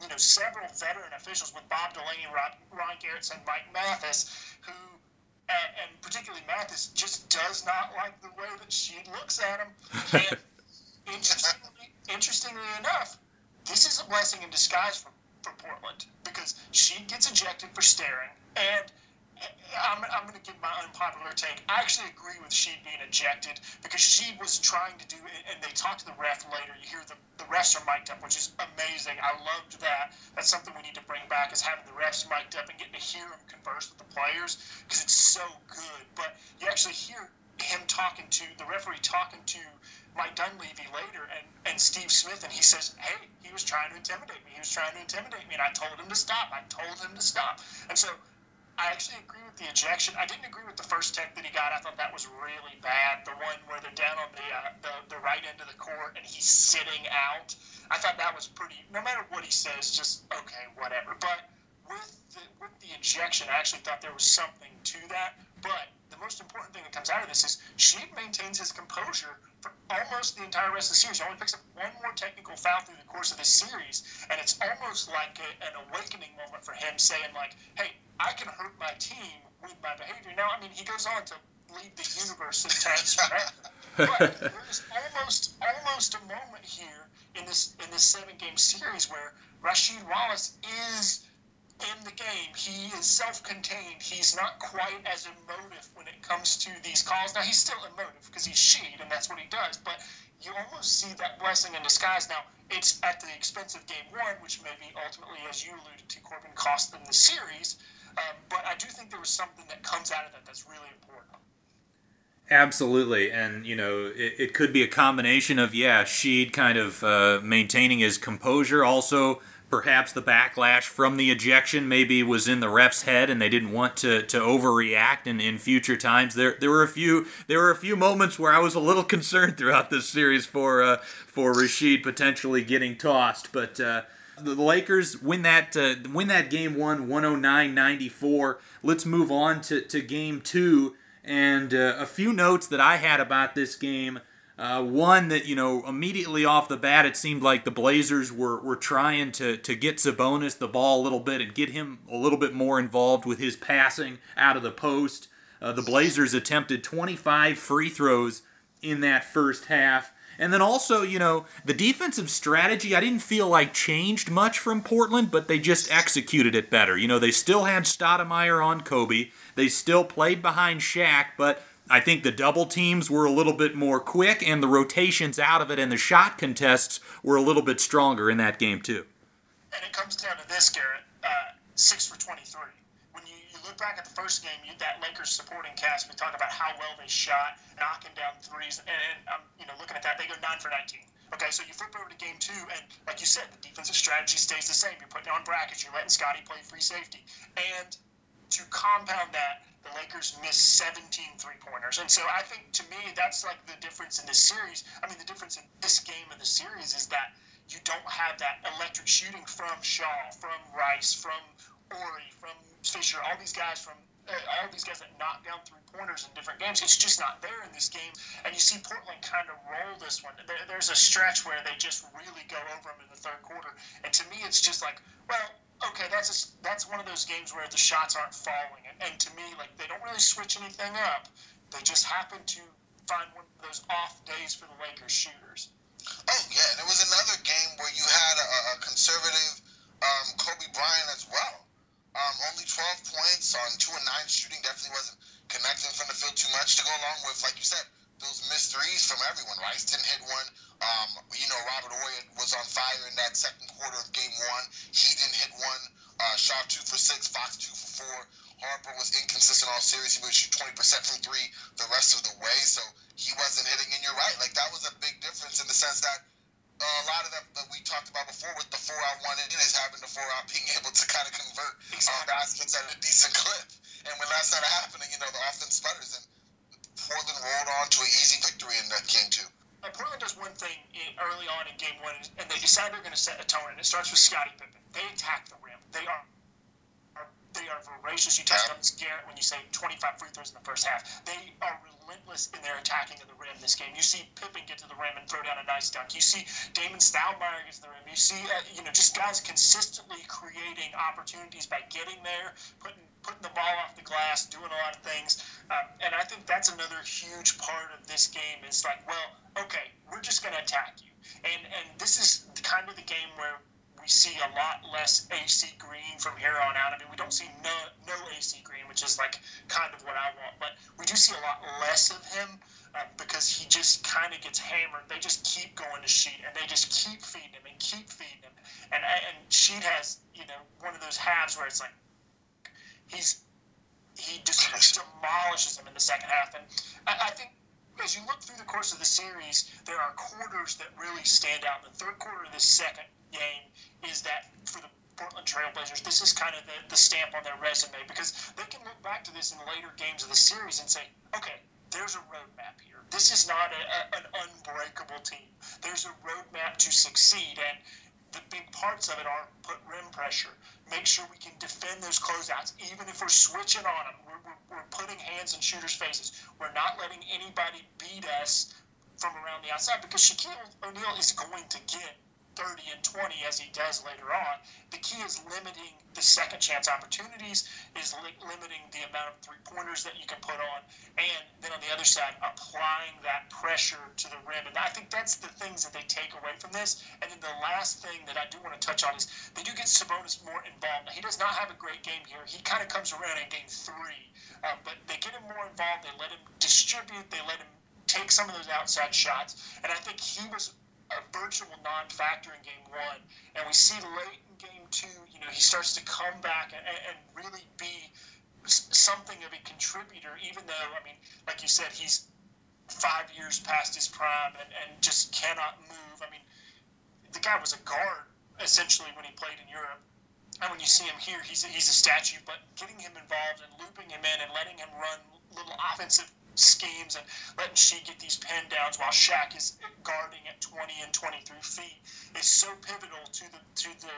Speaker 10: you know, several veteran officials with Bob Delaney, Ron, Garretts, and Mike Mathis, who, and, and, particularly Mathis, just does not like the way that Sheed looks at him. And interestingly, interestingly enough, this is a blessing in disguise for, for Portland because Sheed gets ejected for staring, and I'm, I'm going to give my unpopular take. I actually agree with Sheed being ejected because Sheed was trying to do it, and they talked to the ref later. You hear the, the refs are mic'd up, which is amazing. I loved that. That's something we need to bring back is having the refs mic'd up and getting to hear them converse with the players because it's so good. But you actually hear him talking to the referee talking to Mike Dunleavy later and, and Steve Smith, and he says, Hey, he was trying to intimidate me. He was trying to intimidate me, and I told him to stop. I told him to stop. And so I actually agree with the ejection. I didn't agree with the first tech that he got. I thought that was really bad. The one where they're down on the, uh, the the right end of the court and he's sitting out. I thought that was pretty. No matter what he says, just okay, whatever. But with the, with the ejection, I actually thought there was something to that. But the most important thing that comes out of this is Sheed maintains his composure for almost the entire rest of the series. He only picks up one more technical foul through the course of this series, and it's almost like a, an awakening moment for him, saying like, "Hey, I can hurt my team with my behavior. Now, I mean, he goes on to lead the universe in times. But there's almost almost a moment here in this in this seven game series where Rasheed Wallace is in the game. He is self-contained. He's not quite as emotive when it comes to these calls. Now he's still emotive because he's Sheed and that's what he does. But you almost see that blessing in disguise. Now it's at the expense of game one, which maybe ultimately, as you alluded to, Corbin cost them the series. Um, but I do think there was something that comes out of that that's really important.
Speaker 8: Absolutely, and you know it, it could be a combination of yeah, Sheed kind of uh, maintaining his composure, also perhaps the backlash from the ejection maybe was in the ref's head and they didn't want to, to overreact in, in future times. There there were a few there were a few moments where I was a little concerned throughout this series for uh, for Rasheed potentially getting tossed, but uh, the Lakers win that uh, win that game one 109-94. Let's move on to, to game two and uh, a few notes that I had about this game. Uh, one that you know immediately off the bat, it seemed like the Blazers were were trying to to get Sabonis the ball a little bit and get him a little bit more involved with his passing out of the post. Uh, the Blazers attempted 25 free throws in that first half. And then also, you know, the defensive strategy I didn't feel like changed much from Portland, but they just executed it better. You know, they still had Stoudemire on Kobe. They still played behind Shaq, but I think the double teams were a little bit more quick, and the rotations out of it and the shot contests were a little bit stronger in that game too.
Speaker 10: And it comes down to this, Garrett: uh, six for twenty-three. When you, you look back at the first game, you, that Lakers supporting cast, we talk about how well they shot, knocking down threes, and, and um, you know, looking at that, they go nine for nineteen. Okay, so you flip over to game two, and like you said, the defensive strategy stays the same. You're putting on brackets, you're letting Scottie play free safety, and to compound that, the Lakers missed 17 three pointers. And so I think to me, that's like the difference in this series. I mean, the difference in this game of the series is that you don't have that electric shooting from Shaw, from Rice, from Horry, from Fisher, all these guys from uh, all these guys that knock down three pointers in different games. It's just not there in this game. And you see Portland kind of roll this one. There, there's a stretch where they just really go over them in the third quarter. And to me, it's just like, well, okay, that's a, that's one of those games where the shots aren't falling, and, and to me, like they don't really switch anything up. They just happen to find one of those off days for the Lakers shooters.
Speaker 9: Oh yeah, and it was another game where you had a, a conservative um, Kobe Bryant as well. Um, only 12 points on two and nine shooting definitely wasn't connecting from the field too much to go along with, like you said, those missed threes from everyone. Rice didn't hit one. Um, you know, Robert Horry was on fire in that second quarter of game one. He didn't hit one. Uh, Shaw two for six, Fox two for four. Harper was inconsistent all series. He would shoot 20% from three the rest of the way, so he wasn't hitting. And you're right, like that was a big difference in the sense that uh, a lot of that that we talked about before with the four out one in is having the four out being able to kind of convert uh, baskets at a decent clip. And when that's not happening, you know, the offense sputters. And Portland rolled on to an easy victory in that game too.
Speaker 10: And Portland does one thing in, early on in game one, and they decide they're going to set a tone, and it starts with Scottie Pippen. They attack the rim. They are, are they are voracious. You touched on this, Garrett, when you say 25 free throws in the first half. They are relentless in their attacking of the rim this game. You see Pippen get to the rim and throw down a nice dunk. You see Damon Stoudemire get to the rim. You see, uh, you know, just guys consistently creating opportunities by getting there, putting putting the ball off the glass, doing a lot of things. Um, and I think that's another huge part of this game. Is like, well, okay, we're just going to attack you. And and this is kind of the game where we see a lot less AC Green from here on out. I mean, we don't see no no AC Green, which is like kind of what I want, but we do see a lot less of him uh, because he just kind of gets hammered. They just keep going to Sheed, and they just keep feeding him and keep feeding him. And and Sheed has you know one of those halves where it's like he's he just demolishes them in the second half, and I, I think as you look through the course of the series, there are quarters that really stand out. The third quarter of the second game is that for the Portland Trailblazers, this is kind of the, the stamp on their resume because they can look back to this in later games of the series and say, okay, there's a roadmap here. This is not a, a, an unbreakable team. There's a roadmap to succeed, and the big parts of it are put rim pressure, make sure we can defend those closeouts, even if we're switching on them. We're, we're, we're putting hands in shooters' faces. We're not letting anybody beat us from around the outside because Shaquille O'Neal is going to get 30 and 20 as he does later on. The key is limiting the second chance opportunities, is li- limiting the amount of three pointers that you can put on, and then on the other side, applying that pressure to the rim. And I think that's the things that they take away from this. And then the last thing that I do want to touch on is they do get Sabonis more involved. He does not have a great game here. He kind of comes around in game three, uh, but they get him more involved. They let him distribute. They let him take some of those outside shots. And I think he was a virtual non-factor in game one, and we see late in game two, you know, he starts to come back and, and really be something of a contributor, even though, I mean, like you said, he's five years past his prime and, and just cannot move. I mean, the guy was a guard essentially when he played in Europe. And when you see him here, he's a, he's a statue. But getting him involved and looping him in and letting him run little offensive schemes and letting Sheed get these pin downs while Shaq is guarding at 20 and 23 feet is so pivotal to the to the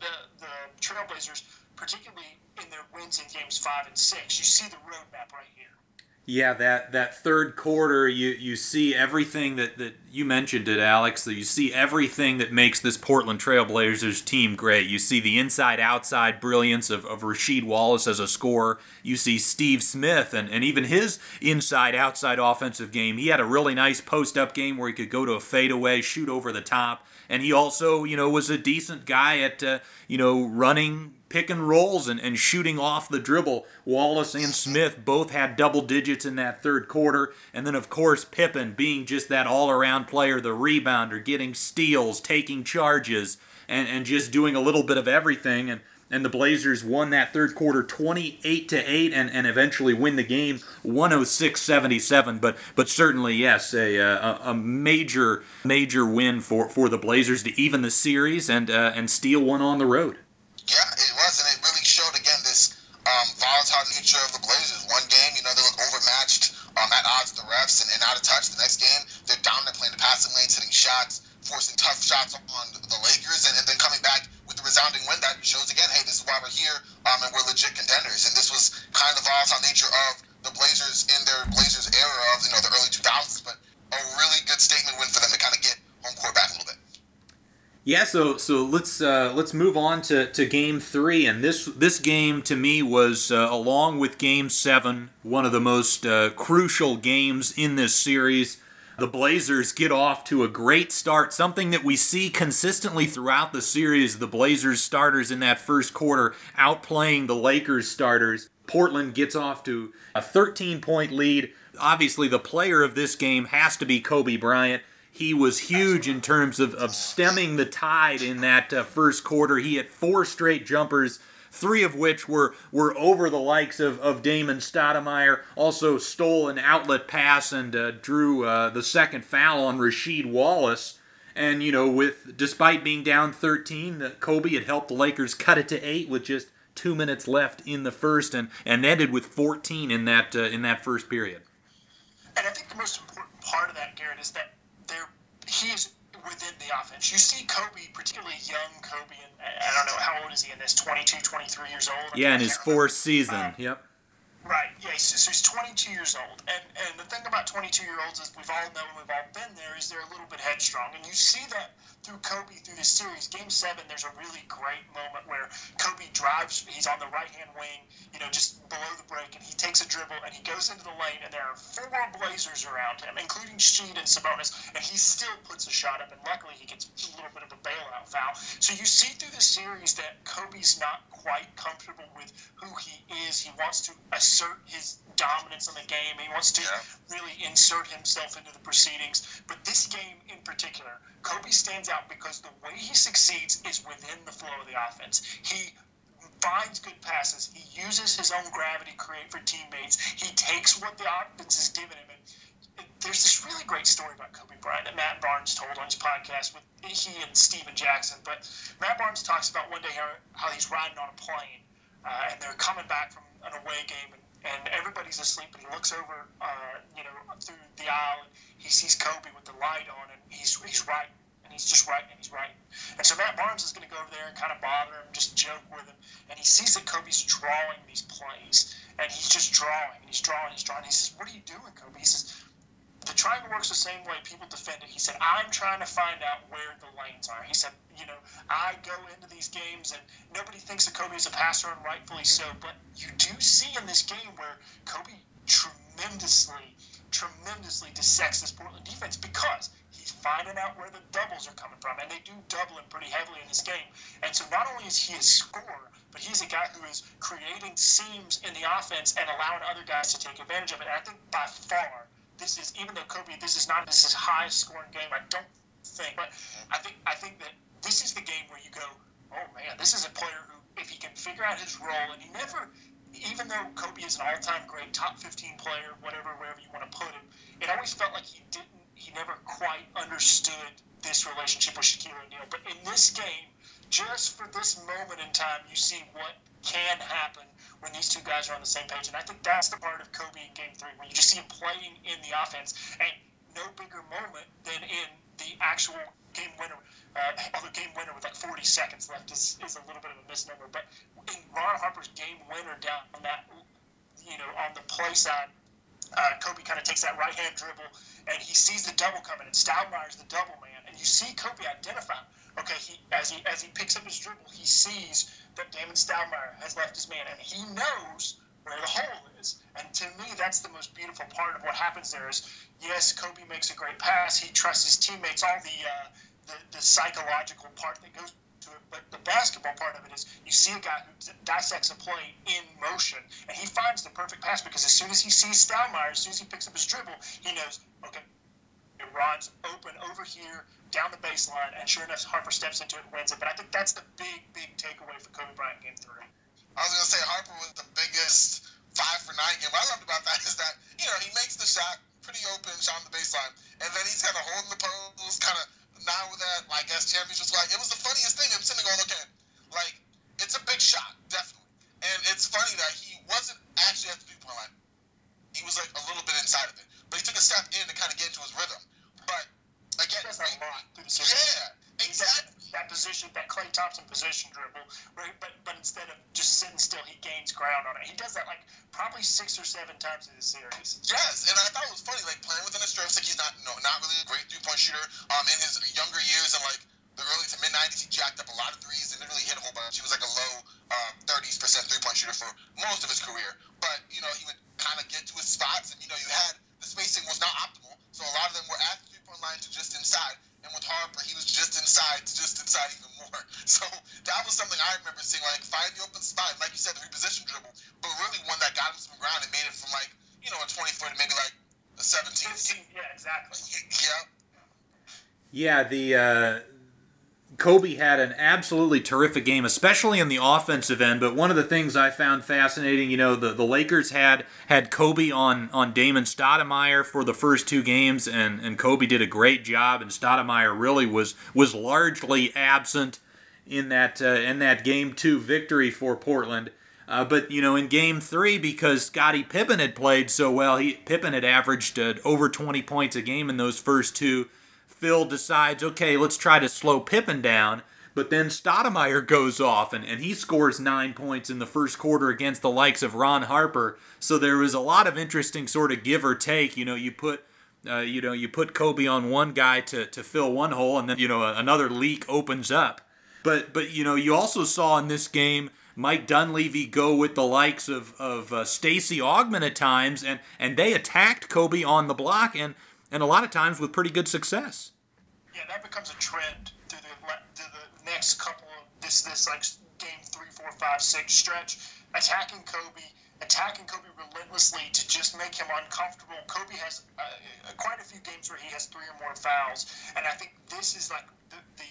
Speaker 10: the, the Trailblazers, particularly in their wins in games five and six. You see the roadmap right here.
Speaker 8: Yeah, that, that third quarter, you, you see everything that, that you mentioned it, Alex. That you see everything that makes this Portland Trailblazers team great. You see the inside outside brilliance of, of Rasheed Wallace as a scorer. You see Steve Smith and, and even his inside outside offensive game. He had a really nice post up game where he could go to a fadeaway, shoot over the top. And he also, you know, was a decent guy at, uh, you know, running pick and rolls and, and shooting off the dribble. Wallace and Smith both had double digits in that third quarter. And then, of course, Pippen being just that all around player, the rebounder, getting steals, taking charges, and, and just doing a little bit of everything. And and the Blazers won that third quarter 28 to 8 and, and eventually win the game 106-77 but but certainly yes a, a, a major major win for, for the Blazers to even the series and uh, and steal one on the road
Speaker 9: yeah, it was, and it really showed again this um, volatile nature of the Blazers. One game, you know, they look overmatched um, at odds with the refs and, and out of touch. The next game, they're dominant playing the passing lanes, hitting shots, forcing tough shots on the Lakers, and, and then coming back resounding win that shows again, hey, this is why we're here, um, and we're legit contenders. And this was kind of volatile nature of the Blazers in their Blazers era of you know the early 2000s, but a really good statement win for them to kind of get home court back a little bit.
Speaker 8: Yeah, so so let's uh, let's move on to, to game three, and this this game to me was uh, along with game seven one of the most uh, crucial games in this series. The Blazers get off to a great start, something that we see consistently throughout the series. The Blazers starters in that first quarter outplaying the Lakers starters. Portland gets off to a 13 point lead. Obviously, the player of this game has to be Kobe Bryant he was huge in terms of, of stemming the tide in that uh, first quarter. He had four straight jumpers, three of which were, were over the likes of, of Damon Stoudemire. Also stole an outlet pass and uh, drew uh, the second foul on Rasheed Wallace. And you know, with despite being down 13, Kobe had helped the Lakers cut it to eight with just two minutes left in the first, and, and ended with 14 in that uh, in that first period.
Speaker 10: And I think the most important part of that, Garrett, is that he is within the offense. You see Kobe, particularly young Kobe, I don't know how old is he in this, 22, 23 years old.
Speaker 8: Yeah, in his fourth season. Um, yep.
Speaker 10: Right. Yeah. So, so, he's 22 years old, and and the thing about 22 year olds is we've all known, we've all been there, is they're a little bit headstrong, and you see that through Kobe through this series. Game seven, there's a really great moment where Kobe drives. He's on the right hand wing, you know, just below the break, and he takes a dribble and he goes into the lane, and there are four Blazers around him, including Sheed and Sabonis, and he still puts a shot up, and luckily he gets a little bit of a bailout foul. So you see through the series that Kobe's not quite comfortable with who he is. He wants to assert his dominance in the game. He wants to yeah. really insert himself into the proceedings. But this game in particular, Kobe stands out because the way he succeeds is within the flow of the offense. He finds good passes. He uses his own gravity to create for teammates. He takes what the offense is giving him. There's this really great story about Kobe Bryant that Matt Barnes told on his podcast with he and Stephen Jackson. But Matt Barnes talks about one day how, how he's riding on a plane uh, and they're coming back from an away game and and everybody's asleep, and he looks over, uh, you know, through the aisle, and he sees Kobe with the light on, and he's he's writing, and he's just writing, and he's writing. And so Matt Barnes is going to go over there and kind of bother him, just joke with him, and he sees that Kobe's drawing these plays, and he's just drawing, and he's drawing, and he's drawing. He says, "What are you doing, Kobe?" He says, the triangle works the same way people defend it. He said, I'm trying to find out where the lanes are. He said, you know, I go into these games and nobody thinks of Kobe as a passer, and rightfully so. But you do see in this game where Kobe tremendously, tremendously dissects this Portland defense because he's finding out where the doubles are coming from. And they do double him pretty heavily in this game. And so not only is he a scorer, but he's a guy who is creating seams in the offense and allowing other guys to take advantage of it. And I think by far, this is even though Kobe, this is not this is high scoring game. I don't think, but I think I think that this is the game where you go, oh man, this is a player who, if he can figure out his role, and he never, even though Kobe is an all time great, top 15 player, whatever, wherever you want to put him, it always felt like he didn't, he never quite understood this relationship with Shaquille O'Neal. But in this game, just for this moment in time, you see what can happen when these two guys are on the same page. And I think that's the part of Kobe in Game Three, when you just see him playing in the offense, and no bigger moment than in the actual game winner. Uh, although game winner with like 40 seconds left is, is a little bit of a misnomer, but in Ron Harper's game winner down on that, you know, on the play side, uh, Kobe kind of takes that right hand dribble and he sees the double coming, and Stoudemire's the double man, and you see Kobe identify. Okay, he as he as he picks up his dribble, he sees that Damon Stoudemire has left his man, and he knows where the hole is. And to me, that's the most beautiful part of what happens there. Is yes, Kobe makes a great pass. He trusts his teammates. All the uh, the, the psychological part that goes to it, but the basketball part of it is you see a guy who dissects a play in motion, and he finds the perfect pass because as soon as he sees Stoudemire, as soon as he picks up his dribble, he knows, okay, Ron's open over here down the baseline, and sure enough, Harper steps into it and wins it. But I think that's the big, big takeaway for Kobe Bryant game three.
Speaker 9: I was gonna say Harper was the biggest five for nine game. What I loved about that is that you know he makes the shot pretty open, shot on the baseline, and then he's kind of holding the post, kind of now with that, I guess championship swag. It was the funniest thing. I'm sitting going, okay, like it's a big shot, definitely, and it's funny that he wasn't actually at the three point line. He was like a little bit inside of it, but he took a step in to kind of get into his rhythm. But again,
Speaker 10: He does that a lot through the
Speaker 9: yeah,
Speaker 10: season.
Speaker 9: Exactly.
Speaker 10: that position, that Klay Thompson position dribble, right? But but instead of just sitting still, he gains ground on it. He does that like probably six or seven times in the series.
Speaker 9: Yes, and I thought it was funny, like playing within his strengths. Like he's not, no, not really a great three point shooter. Um, in his younger years and like the early to mid '90s, he jacked up a lot of threes and didn't really hit a whole bunch. He was like a low um, 30s percent three point shooter for most of his career. But you know, he would kind of get to his spots, and you know, you had the spacing was not optimal, so a lot of them were at the three point line to just inside. And with Harper, he was just inside to just inside even more. So that was something I remember seeing, like find the open spot, like you said, the reposition dribble, but really one that got him some ground and made it from like you know a 20 foot to maybe like a 17.
Speaker 10: 15, yeah, exactly.
Speaker 9: Yeah.
Speaker 8: Yeah, the uh, Kobe had an absolutely terrific game, especially in the offensive end. But one of the things I found fascinating, you know, the, the Lakers had had Kobe on on Damon Stoudemire for the first two games, and, and Kobe did a great job, and Stoudemire really was was largely absent in that uh, in that game two victory for Portland. Uh, but you know, in Game Three, because Scottie Pippen had played so well, he Pippen had averaged uh, over 20 points a game in those first two. Phil decides, okay, let's try to slow Pippen down. But then Stoudemire goes off and, and he scores nine points in the first quarter against the likes of Ron Harper. So there was a lot of interesting sort of give or take. You know, you put uh, you know you put Kobe on one guy to, to fill one hole, and then you know another leak opens up. But but you know you also saw in this game Mike Dunleavy go with the likes of of uh, Stacey Augmon at times, and and they attacked Kobe on the block, and and a lot of times with pretty good success.
Speaker 10: Yeah, that becomes a trend through the through the next couple of this this like game three, four, five, six stretch, attacking Kobe, attacking Kobe relentlessly to just make him uncomfortable. Kobe has uh, quite a few games where he has three or more fouls, and I think this is like the the,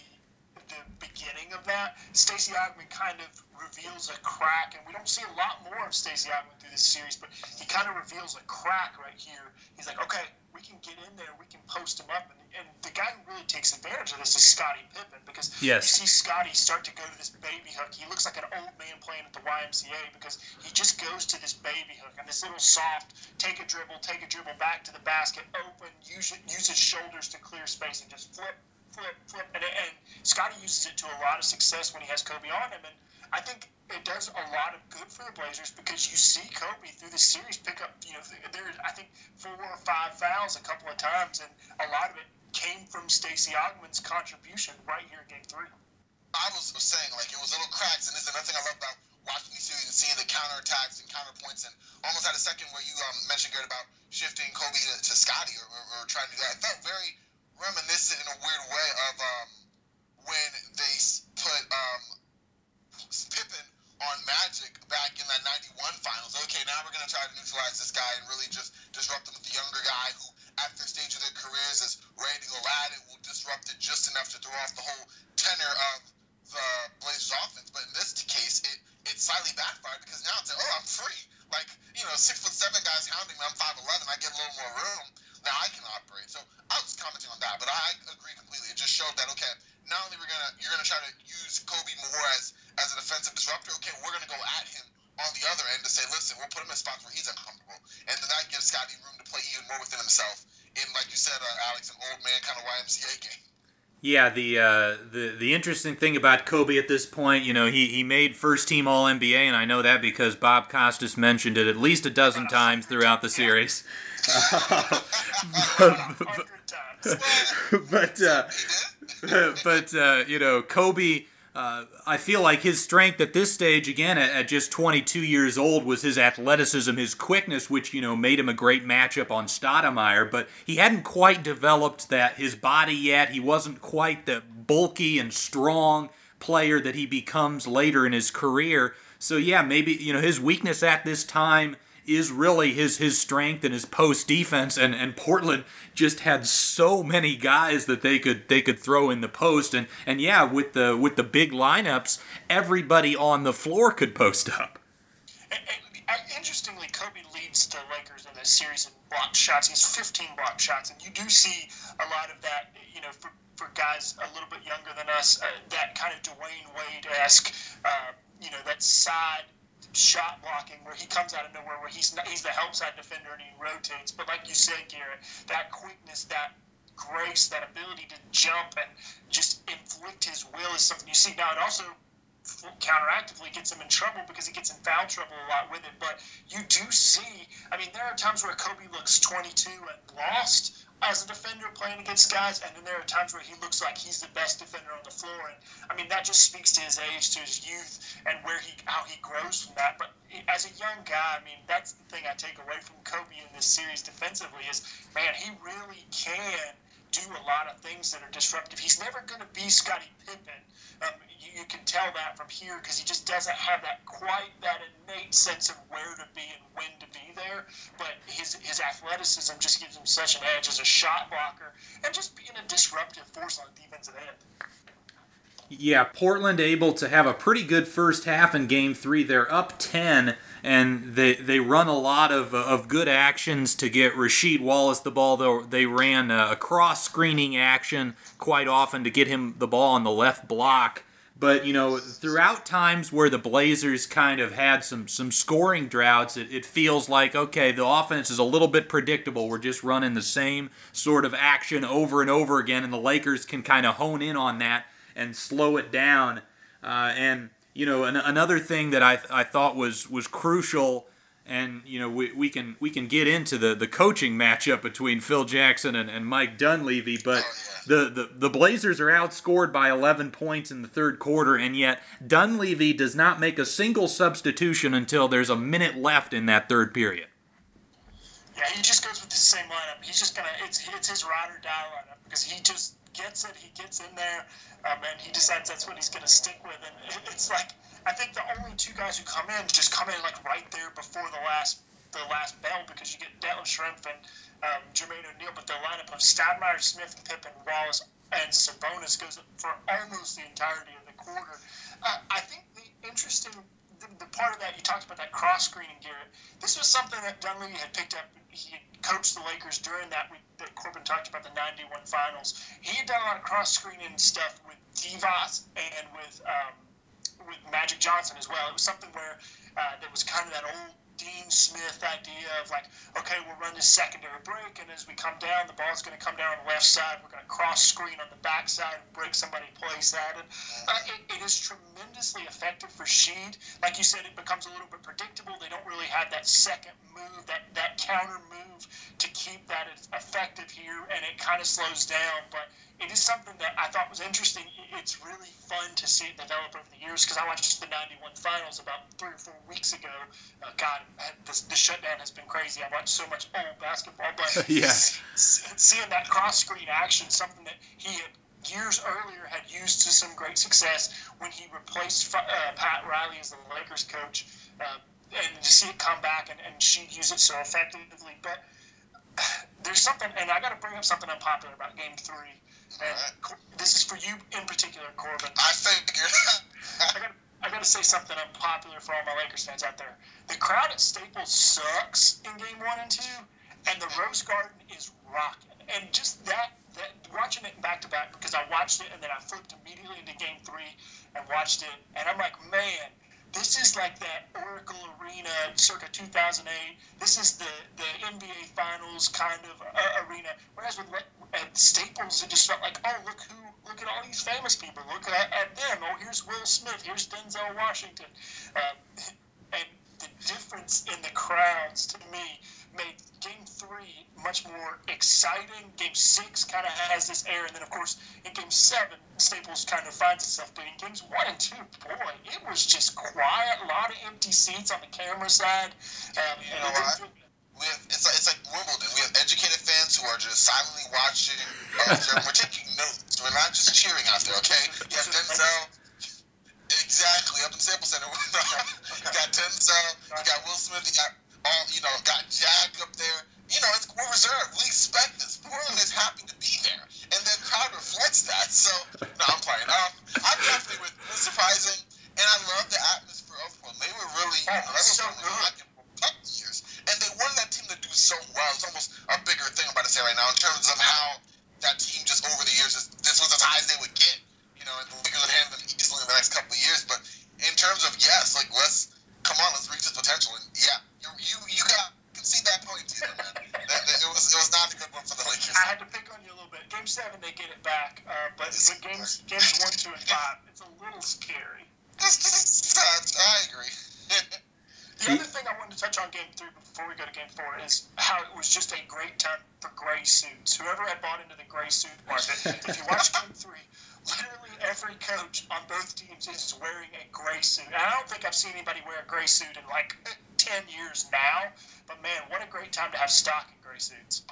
Speaker 10: the beginning of that. Stacey Augmon kind of reveals a crack, and we don't see a lot more of Stacey Augmon through this series, but he kind of reveals a crack right here. He's like, okay, we can get in there, we can post him up, and, and the guy who really takes advantage of this is Scottie Pippen because
Speaker 8: Yes.
Speaker 10: you see Scottie start to go to this baby hook. He looks like an old man playing at the YMCA because he just goes to this baby hook and this little soft take a dribble, take a dribble back to the basket, open, use it, use his shoulders to clear space and just flip, flip, flip, and, and Scottie uses it to a lot of success when he has Kobe on him, and I think it does a lot of good for the Blazers because you see Kobe through the series pick up, you know, there I think four or five fouls a couple of times, and a lot of it came from Stacey Augmon's contribution right here in Game Three.
Speaker 9: I was saying like it was little cracks, and this is another thing I love about watching these series and seeing the counterattacks and counterpoints, and almost had a second where you um, mentioned Garrett about shifting Kobe to, to Scottie or, or, or trying to do that. It felt very reminiscent in a weird way of um, when they put um, Pippen on Magic back in that '91 Finals. Okay, now we're gonna try to neutralize this guy and really just disrupt him with the younger guy who, at their stage of their careers, is ready to go at it. Will disrupt it just enough to throw off the whole tenor of the Blazers offense. But in this case, it it slightly backfired because now it's like, oh, I'm free. Like you know, six foot seven guys hounding me. I'm five eleven. I get a little more room. Now I can operate. So I was commenting on that, but I agree completely. It just showed that okay, not only we're gonna you're gonna try to use Kobe Moore as as an offensive disruptor. Okay, we're gonna go at him on the other end to say, listen, we'll put him in spots where he's uncomfortable, and then that gives Scottie room to play even more within himself. In like you said, uh, Alex, an old man kind of YMCA game.
Speaker 8: Yeah, the uh, the the interesting thing about Kobe at this point, you know, he he made first team All NBA, and I know that because Bob Costas mentioned it at least a dozen times throughout the series. but uh, but uh, you know, Kobe. Uh, I feel like his strength at this stage, again, at, at, just 22 years old, was his athleticism, his quickness, which, you know, made him a great matchup on Stoudemire. But he hadn't quite developed that his body yet. He wasn't quite the bulky and strong player that he becomes later in his career. So, yeah, maybe, you know, his weakness at this time is really his his strength and his post defense and, and Portland just had so many guys that they could they could throw in the post and and yeah with the with the big lineups everybody on the floor could post up.
Speaker 10: Interestingly, Kobe leads the Lakers in this series in blocked shots. He's 15 blocked shots, and you do see a lot of that. You know, for for guys a little bit younger than us, uh, that kind of Dwyane Wade esque. Uh, you know, that side shot blocking where he comes out of nowhere where he's not, he's the help side defender and he rotates. But like you said, Garrett, that quickness, that grace, that ability to jump and just inflict his will is something you see now. It also counteractively gets him in trouble because he gets in foul trouble a lot with it. But you do see, I mean, there are times where Kobe looks 22 and lost as a defender playing against guys, and then there are times where he looks like he's the best defender on the floor. And I mean, that just speaks to his age, to his youth, and where he how he grows from that. But as a young guy, I mean, that's the thing I take away from Kobe in this series defensively is, man, he really can do a lot of things that are disruptive. He's never going to be Scottie Pippen. Um, you, you, can tell that from here because he just doesn't have that quite that innate sense of where to be and when to be there. But his his athleticism just gives him such an edge as a shot blocker and just being a disruptive force on the defensive end.
Speaker 8: Yeah, Portland able to have a pretty good first half in Game Three. They're up ten and they they run a lot of of good actions to get Rasheed Wallace the ball. Though they ran a cross screening action quite often to get him the ball on the left block. But you know, throughout times where the Blazers kind of had some some scoring droughts, it, it feels like okay, the offense is a little bit predictable. We're just running the same sort of action over and over again, and the Lakers can kind of hone in on that and slow it down. Uh, and you know, an, another thing that I, I thought was was crucial, and you know, we, we can we can get into the, the coaching matchup between Phil Jackson and, and Mike Dunleavy, but oh, the, the, the Blazers are outscored by 11 points in the third quarter, and yet Dunleavy does not make a single substitution until there's a minute left in that third period.
Speaker 10: Yeah, he just goes with the same lineup. He's just gonna it's it's his ride or die lineup because he just gets it. He gets in there um, and he decides that's what he's going to stick with. And it's like I think the only two guys who come in just come in like right there before the last the last bell because you get Detlef Schrempf and um, Jermaine O'Neal, but the lineup of Stoudamire, Smith, Pippen, Wallace, and Sabonis goes for almost the entirety of the quarter. Uh, I think the interesting the, the, part of that you talked about that cross screening, Garrett. This was something that Dunleavy had picked up. He coached the Lakers during that that Corban talked about the '91 Finals. He had done a lot of cross screening stuff with Divac and with um, with Magic Johnson as well. It was something where uh, there was kind of that old Dean Smith idea of like, okay, we'll run this secondary break, and as we come down, the ball's going to come down on the left side. We're going to cross screen on the back side and break somebody place at it. Uh, it. It is tremendously effective for Sheed. Like you said, it becomes a little bit predictable. They don't really have that second move, that, that counter move to keep that effective here, and it kind of slows down. But it is something that I thought was interesting. It's really fun to see it develop over the years because I watched the 91 finals about three or four weeks ago. Uh, God, the, the shutdown has been crazy. I watched so much old basketball, but
Speaker 8: yeah.
Speaker 10: seeing that cross screen action, something that he had years earlier had used to some great success when he replaced uh, Pat Riley as the Lakers coach. Uh, and to see it come back and, and she use it so effectively. But there's something, and I got to bring up something unpopular about Game Three. And right. this is for you in particular, Corban.
Speaker 9: I figured.
Speaker 10: I got. I got to say something unpopular for all my Lakers fans out there. The crowd at Staples sucks in Game One and Two, and the Rose Garden is rocking. And just that, that watching it back to back because I watched it and then I flipped immediately into Game Three and watched it, and I'm like, man, this is like that Oracle Arena circa 2008. This is the, the NBA Finals kind of uh, arena. Whereas with uh, Staples, it just felt like, oh, look who, look at all these famous people. Look at, at them. Oh, here's Will Smith. Here's Denzel Washington. Uh, and the difference in the crowds to me made Game Three much more exciting. Game Six kind of has this air, and then of course in Game Seven, Staples kind of finds itself. But in Games One and Two, boy, it was just quiet. A lot of empty seats on the camera side. Um,
Speaker 9: you know? We have, it's like it's like Wimbledon. We have educated fans who are just silently watching. Uh, we're taking notes. We're not just cheering out there. Okay, you have Denzel. Exactly, up in Staples Center. you got Denzel. You got Will Smith. You got all you know. Got Jack up there. You know, it's, we're reserved. We expect this. Portland is happy to be there, and the crowd reflects that. So, no, I'm playing. Um, I'm definitely with. It was surprising, and I love the atmosphere of Portland. They were really. You know, that was
Speaker 10: so good.
Speaker 9: like a couple years, and they wanted that team to do so well. It's almost a bigger thing I'm about to say right now in terms of how that team just over the years, just, this was as high as they would get. You know, and the Lakers would handle them easily in the next couple of years. But in terms of yes, like let's come on, let's reach this potential. And yeah, you you you got can see that point too, man. that, that, it was it was not a good one for the Lakers.
Speaker 10: I had to pick on you a little bit. Game seven, they get it back, uh, but, but games games one, two, and five, it's a little scary.
Speaker 9: I agree.
Speaker 10: The other thing I wanted to touch on game three before we go to game four is how it was just a great time for gray suits. Whoever had bought into the gray suit market, if you watch game three, literally every coach on both teams is wearing a gray suit. And I don't think I've seen anybody wear a gray suit in like 10 years now. But man, what a great time to have stock in gray suits.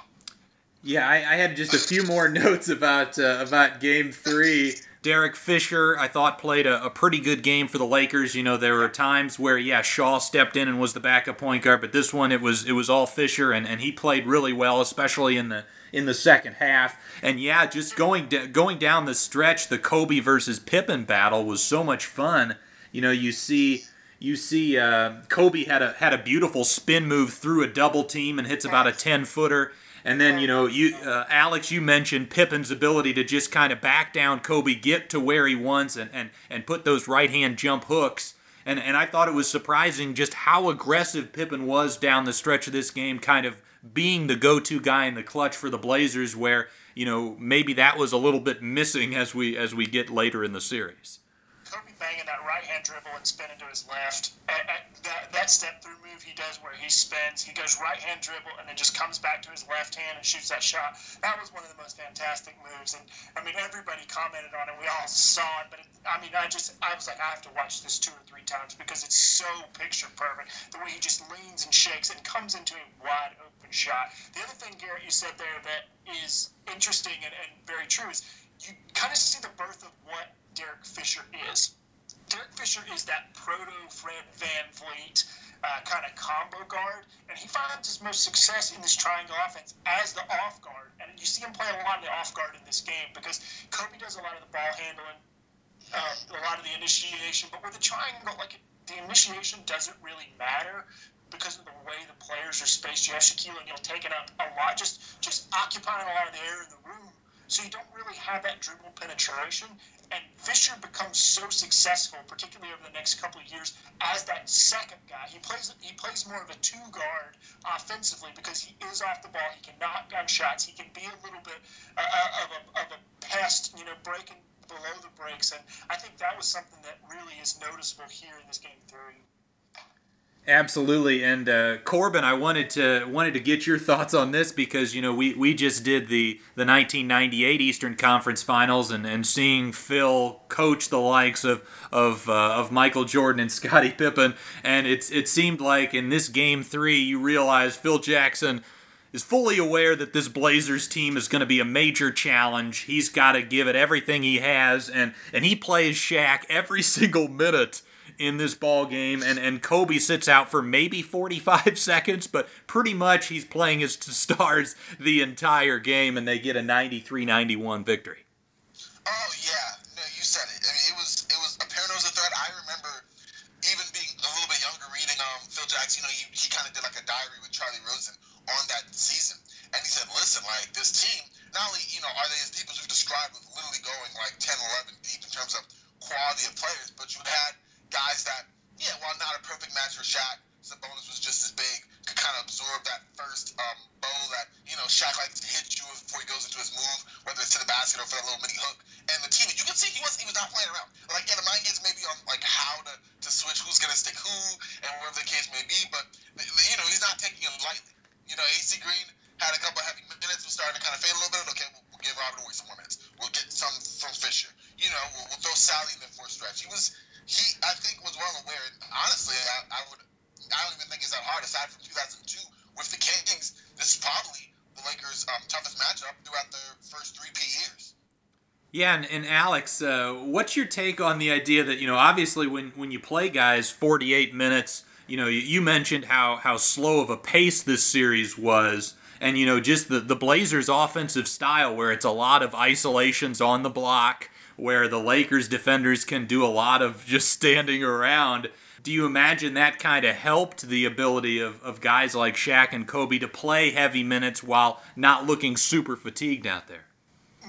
Speaker 8: Yeah, I, I had just a few more notes about uh, about Game Three. Derek Fisher, I thought played a, a pretty good game for the Lakers. You know, there were times where yeah, Shaw stepped in and was the backup point guard, but this one it was it was all Fisher, and, and he played really well, especially in the in the second half. And yeah, just going d- going down the stretch, the Kobe versus Pippen battle was so much fun. You know, you see you see uh, Kobe had a had a beautiful spin move through a double team and hits about a ten footer. And then you know you uh, Alex, you mentioned Pippen's ability to just kind of back down Kobe, get to where he wants, and and and put those right hand jump hooks. And and I thought it was surprising just how aggressive Pippen was down the stretch of this game, kind of being the go-to guy in the clutch for the Blazers, where you know maybe that was a little bit missing as we as we get later in the series.
Speaker 10: Banging that right hand dribble and spinning to his left. At, at that, that step through move he does where he spins, he goes right hand dribble and then just comes back to his left hand and shoots that shot. That was one of the most fantastic moves. And I mean, everybody commented on it. We all saw it. But it, I mean, I just, I was like, I have to watch this two or three times because it's so picture perfect. The way he just leans and shakes and comes into a wide open shot. The other thing, Garrett, you said there that is interesting and, and very true is you kind of see the birth of what Derek Fisher is. Derek Fisher is that proto Fred VanVleet uh, kind of combo guard, and he finds his most success in this triangle offense as the off guard. And you see him play a lot of the off guard in this game because Kobe does a lot of the ball handling, um, a lot of the initiation, but with the triangle, like the initiation doesn't really matter because of the way the players are spaced. You have Shaquille O'Neal taking up a lot, just just occupying a lot of the air in the. So you don't really have that dribble penetration. And Fisher becomes so successful, particularly over the next couple of years, as that second guy. He plays he plays more of a two guard offensively because he is off the ball. He can knock down shots. He can be a little bit uh, of a of a pest, you know, breaking below the breaks. And I think that was something that really is noticeable here in this game three.
Speaker 8: Absolutely, and uh, Corban, I wanted to wanted to get your thoughts on this because you know we, we just did the, the 1998 Eastern Conference Finals and, and seeing Phil coach the likes of of uh, of Michael Jordan and Scottie Pippen, and it's it seemed like in this game three you realize Phil Jackson is fully aware that this Blazers team is going to be a major challenge. He's got to give it everything he has, and and he plays Shaq every single minute in this ball game and, and Kobe sits out for maybe 45 seconds but pretty much he's playing his stars the entire game and they get a 93-91 victory.
Speaker 9: Oh yeah, no, you said it. I mean, it was it was apparent it was a threat. I remember even being a little bit younger, reading um Phil Jackson. You know, he, he kind of did like a diary with Charley Rosen on that season, and he said, "Listen, like this team, not only you know are they as deep people who described with literally going like 10, 11 deep in terms of quality of players, but you had guys that, yeah, while not a perfect match for Shaq, Sabonis was just as big, could kind of absorb that first um, bow that, you know, Shaq likes to hit you before he goes into his move whether it's to the basket or for that little mini hook. And the team, you can see he was he was not playing around. Like yeah, the mind games maybe on like how to, to switch who's gonna stick who and whatever the case may be, but you know he's not taking it lightly. You know, AC Green had a couple heavy minutes, was starting to kind of fade a little bit. Okay, we'll, we'll give Robert Horry some more minutes. We'll get some from Fisher. You know, we'll, we'll throw Salley in for a stretch. He was he I think was well aware. And honestly, I, I would I don't even think it's that hard. Aside from 2002 with the Kings, this is probably the Lakers' um, toughest matchup throughout their first three P years.
Speaker 8: Yeah, and, and Alex, uh, what's your take on the idea that you know, obviously, when when you play guys 48 minutes, you know, you, you mentioned how how slow of a pace this series was, and you know, just the the Blazers' offensive style, where it's a lot of isolations on the block, where the Lakers defenders can do a lot of just standing around. Do you imagine that kind of helped the ability of, of guys like Shaq and Kobe to play heavy minutes while not looking super fatigued out there?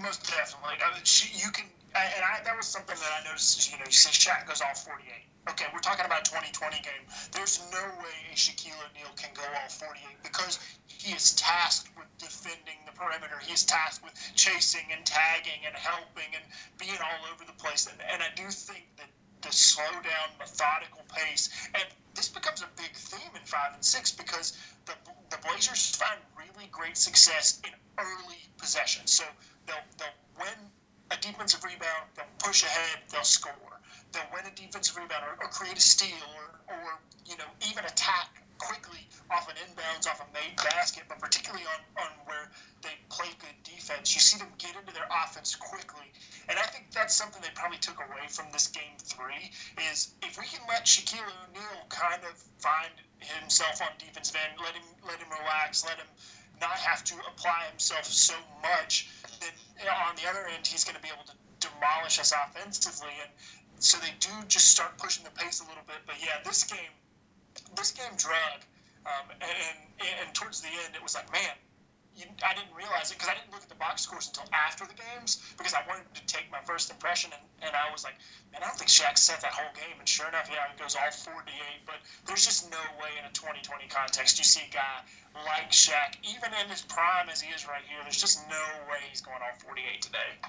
Speaker 10: Most definitely. I mean, you can, and I, that was something that I noticed. You know, you see Shaq goes all 48. Okay, we're talking about 2020 game. There's no way a Shaquille O'Neal can go all 48 because he is tasked with defending the perimeter. He is tasked with chasing and tagging and helping and being all over the place. And, and I do think that the slow down, methodical pace, and this becomes a big theme in five and six because the, the Blazers find really great success in early possessions. So they'll, they'll win a defensive rebound, they'll push ahead, they'll score. They'll win a defensive rebound or, or create a steal or, or, you know, even attack quickly off an inbounds, off a made basket, but particularly on, on where they play good defense. You see them get into their offense quickly. And I think that's something they probably took away from this game three is if we can let Shaquille O'Neal kind of find himself on defensive end, let him let him relax, let him not have to apply himself so much, then on the other end he's going to be able to demolish us offensively. And so they do just start pushing the pace a little bit. But yeah, this game, this game dragged, um, and, and towards the end, it was like, man, you, I didn't realize it because I didn't look at the box scores until after the games because I wanted to take my first impression, and, and I was like, man, I don't think Shaq set that whole game. And sure enough, yeah, it goes all 48. But there's just no way in a 2020 context you see a guy like Shaq, even in his prime as he is right here, there's just no way he's going all 48 today.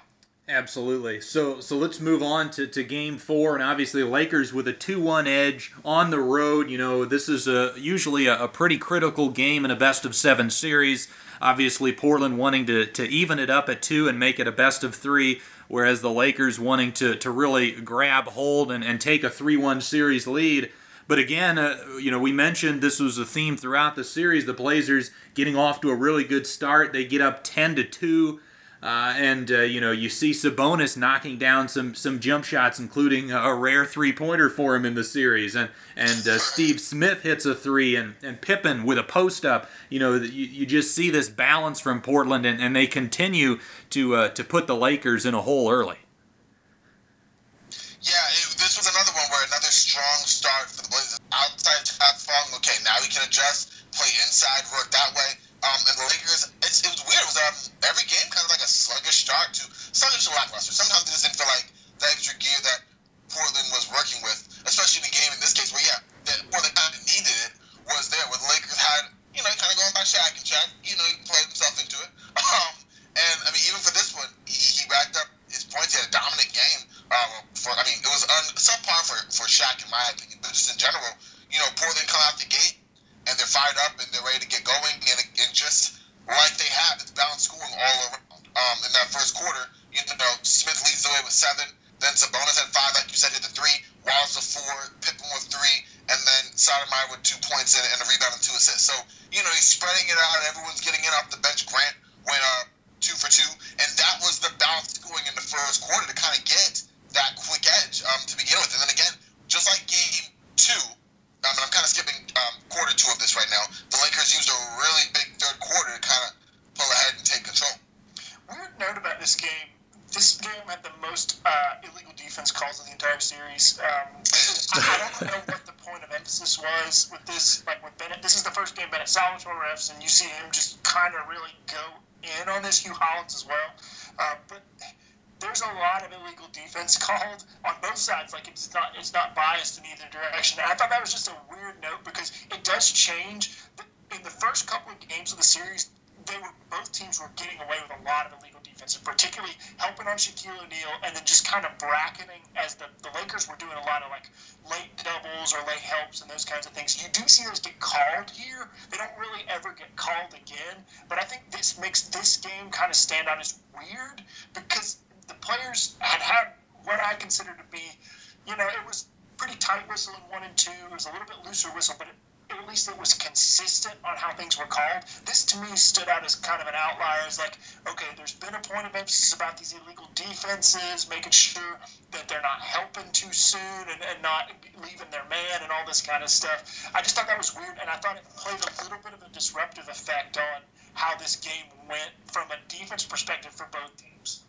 Speaker 8: Absolutely. So so let's move on to, to game four, and obviously Lakers with a two-one edge on the road. You know this is a usually a, a, pretty critical game in a best of seven series. Obviously Portland wanting to, to even it up at two and make it a best of three, whereas the Lakers wanting to, to really grab hold and, and take a three-one series lead. But again, uh, you know, we mentioned this was a theme throughout the series. The Blazers getting off to a really good start. They get up ten to two uh, and uh, you know you see Sabonis knocking down some some jump shots, including a rare three pointer for him in the series, and and uh, Steve Smith hits a three, and, and Pippen with a post up. You know you, you just see this balance from Portland, and, and they continue to uh, to put the Lakers in a hole early.
Speaker 9: Yeah, it, this was another one where another strong start for the Blazers. Outside top Fong, okay, now we can adjust, play inside, work that way um, and the Lakers, it's, it was weird. It was um, every game kind of like a sluggish start to sluggish to lackluster. Sometimes it just didn't feel like the extra gear that Portland was working with, especially in the game in this case where, yeah, that Portland kind of needed it, was there. Where the Lakers had, you know, kind of going by Shaq, and Shaq, you know, he played himself into it. Um, and, I mean, even for this one, he, he racked up his points. He had a dominant game. Um, for I mean, it was un, subpar for, for Shaq, in my opinion, but just in general, you know, Portland come out the gate and they're fired up and they're ready to get going. And, and just like they have, it's balanced scoring all around. Um, in that first quarter, you know, Smith leads the way with seven. Then Sabonis at five, like you said, hit the three. Wallace with four, Pippen with three, and then Stoudamire with two points and, and a rebound and two assists. So, you know, he's spreading it out. Everyone's getting it off the bench. Grant went uh, two for two. And that was the balance going in the first quarter to kind of get that quick edge um, to begin with. And then again, just like game two, I mean, I'm kind of skipping um, quarter two of this right now. The Lakers used a really big third quarter to kind of pull ahead and take control.
Speaker 10: Weird note about this game. This game had the most uh, illegal defense calls of the entire series. Um, I, don't know what the point of emphasis was with this. Like with Bennett, this is the first game Bennett Salvatore refs, and you see him just kind of really go in on this. Hugh Hollins as well, uh, but there's a lot of illegal defense called on both sides. Like it's not it's not biased in either direction. And I thought that was just a weird note because it does change. In the first couple of games of the series, they were both teams were getting away with a lot of illegal defense particularly helping on Shaquille O'Neal, and then just kind of bracketing as the, the Lakers were doing a lot of like late doubles or late helps and those kinds of things. You do see those get called here. They don't really ever get called again, but I think this makes this game kind of stand out as weird because the players had had what I consider to be, you know, it was pretty tight whistle in one and two. It was a little bit looser whistle, but it, at least it was consistent on how things were called. This to me stood out as kind of an outlier. As like, okay, there's been a point of emphasis about these illegal defenses, making sure that they're not helping too soon and, and not leaving their man and all this kind of stuff. I just thought that was weird, and I thought it played a little bit of a disruptive effect on how this game went from a defense perspective for both teams.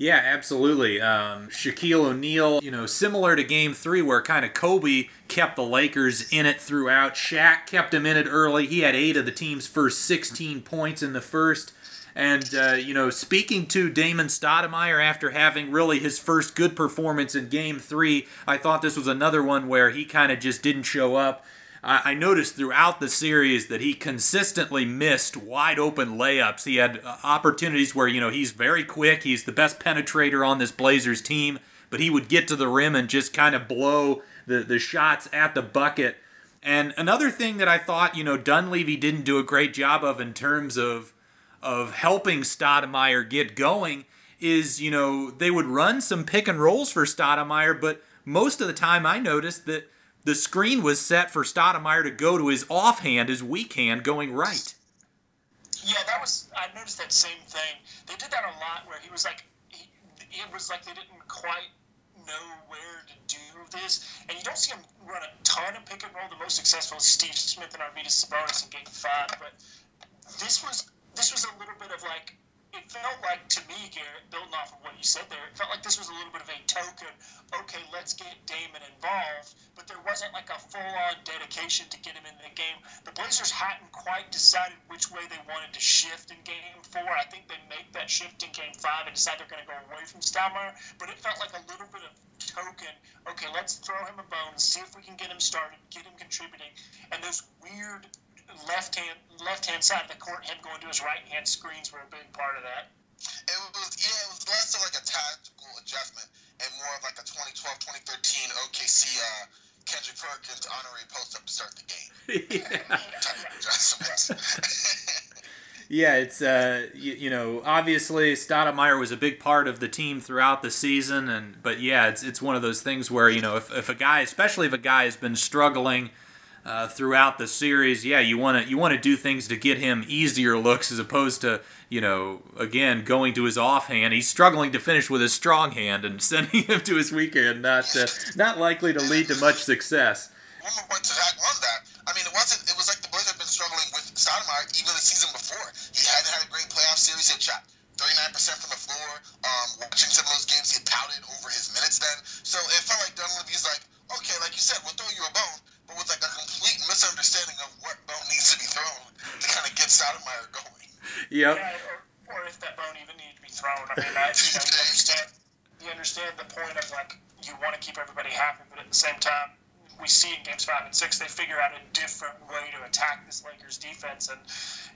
Speaker 8: Yeah, absolutely. Um, Shaquille O'Neal, you know, similar to Game Three, where kind of Kobe kept the Lakers in it throughout. Shaq kept him in it early. He had eight of the team's first 16 points in the first. And, uh, you know, speaking to Damon Stoudamire after having really his first good performance in Game 3, I thought this was another one where he kind of just didn't show up. I noticed throughout the series that he consistently missed wide open layups. He had uh, opportunities where, you know, he's very quick, he's the best penetrator on this Blazers team, but he would get to the rim and just kind of blow the, the shots at the bucket. And another thing that I thought, you know, Dunleavy didn't do a great job of in terms of of helping Stoudamire get going is, you know, they would run some pick and rolls for Stoudamire, but most of the time I noticed that the screen was set for Stoudamire to go to his offhand, his weak hand, going right.
Speaker 10: Yeah, that was. I noticed that same thing. They did that a lot, where he was like, he, it was like they didn't quite know where to do this, and you don't see him run a ton of pick and roll. The most successful is Steve Smith and Arvydas Sabonis in Game Five, but this was this was a little bit of like it felt like to me, Garrett, building off of what you said there, it felt like this was a little bit of a token. Okay, let's get Damon involved, but there wasn't like a full-on dedication to get him in the game. The Blazers hadn't quite decided which way they wanted to shift in Game Four. I think they make that shift in Game Five and decide they're going to go away from Stoudamire, but it felt like a little bit of token. Okay, let's throw him a bone, see if we can get him started, get him contributing, and those weird left hand left hand side of the court, him going to his right hand screens were a big part of that.
Speaker 9: It was yeah, it was less of like a tactical adjustment and more of like a 2012, 2013 OKC uh, Kendrick Perkins honorary post up to start the game.
Speaker 8: yeah. yeah, it's uh, you, you, know, obviously Stoudamire was a big part of the team throughout the season, and but yeah, it's it's one of those things where you know if, if a guy, especially if a guy has been struggling uh, throughout the series. Yeah, you want to you want to do things to get him easier looks as opposed to you know again going to his offhand. He's struggling to finish with his strong hand and sending him to his weak hand. Not uh, not likely to lead to much success.
Speaker 9: One more point to that on that. I mean, it wasn't. It was like the boys had been struggling with Stoudamire even the season before. He hadn't had a great playoff series. He shot 39% from the floor. Um, watching some of those games, he pouted over his minutes then. So it felt like Dunleavy's like, okay, like you said, we'll throw you a bone, but with like a complete misunderstanding of what bone needs to be thrown to kind of get Stoudamire going.
Speaker 8: Yep.
Speaker 10: Yeah, or, or if that bone even needed to be thrown. I mean, I, you know, you understand, you understand the point of like you want to keep everybody happy, but at the same time, we see in games five and six they figure out a different way to attack this Lakers defense, and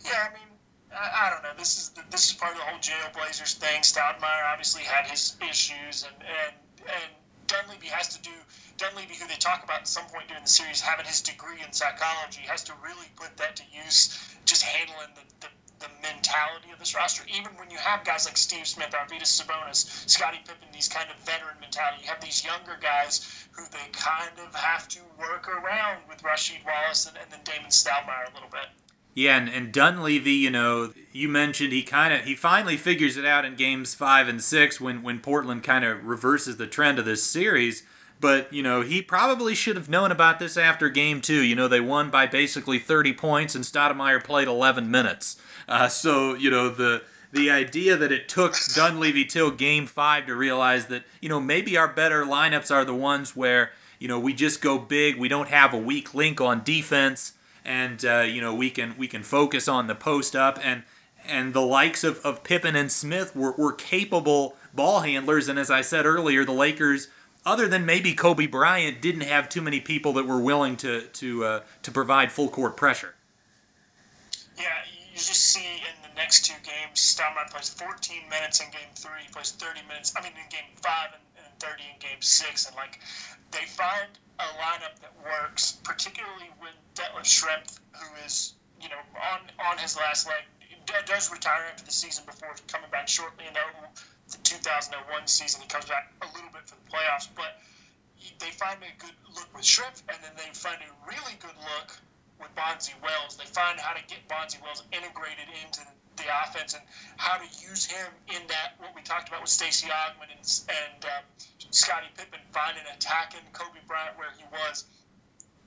Speaker 10: yeah, I mean. I, I don't know. This is the, this is part of the whole jail Blazers thing. Stoudamire obviously had his issues, and and and Dunleavy has to do Dunleavy, who they talk about at some point during the series, having his degree in psychology, has to really put that to use, just handling the, the, the mentality of this roster. Even when you have guys like Steve Smith, Arvydas Sabonis, Scottie Pippen, these kind of veteran mentality, you have these younger guys who they kind of have to work around with Rasheed Wallace and, and then Damon Stoudamire a little bit.
Speaker 8: Yeah, and, and Dunleavy, you know, you mentioned he kind of he finally figures it out in games five and six when when Portland kind of reverses the trend of this series. But, you know, he probably should have known about this after game two. You know, they won by basically 30 points, and Stoudamire played 11 minutes. Uh, so, you know, the the idea that it took Dunleavy till game five to realize that, you know, maybe our better lineups are the ones where, you know, we just go big, we don't have a weak link on defense, and, uh, you know, we can we can focus on the post up. And and the likes of, of Pippen and Smith were, were capable ball handlers. And as I said earlier, the Lakers – other than maybe Kobe Bryant, didn't have too many people that were willing to to uh, to provide full court pressure.
Speaker 10: Yeah, you just see in the next two games, Stoudamire plays 14 minutes in game three, plays 30 minutes, I mean, in game five and, and 30 in game six. And, like, they find a lineup that works, particularly when Detlef Schrempf, who is, you know, on, on his last leg, does retire after the season before coming back shortly in the 2001 season. He comes back a little bit for the playoffs, but they find a good look with Schrempf, and then they find a really good look with Bonzi Wells. They find how to get Bonzi Wells integrated into the offense and how to use him in that what we talked about with Stacey Augmon and, and um, Scottie Pippen finding attacking Kobe Bryant where he was.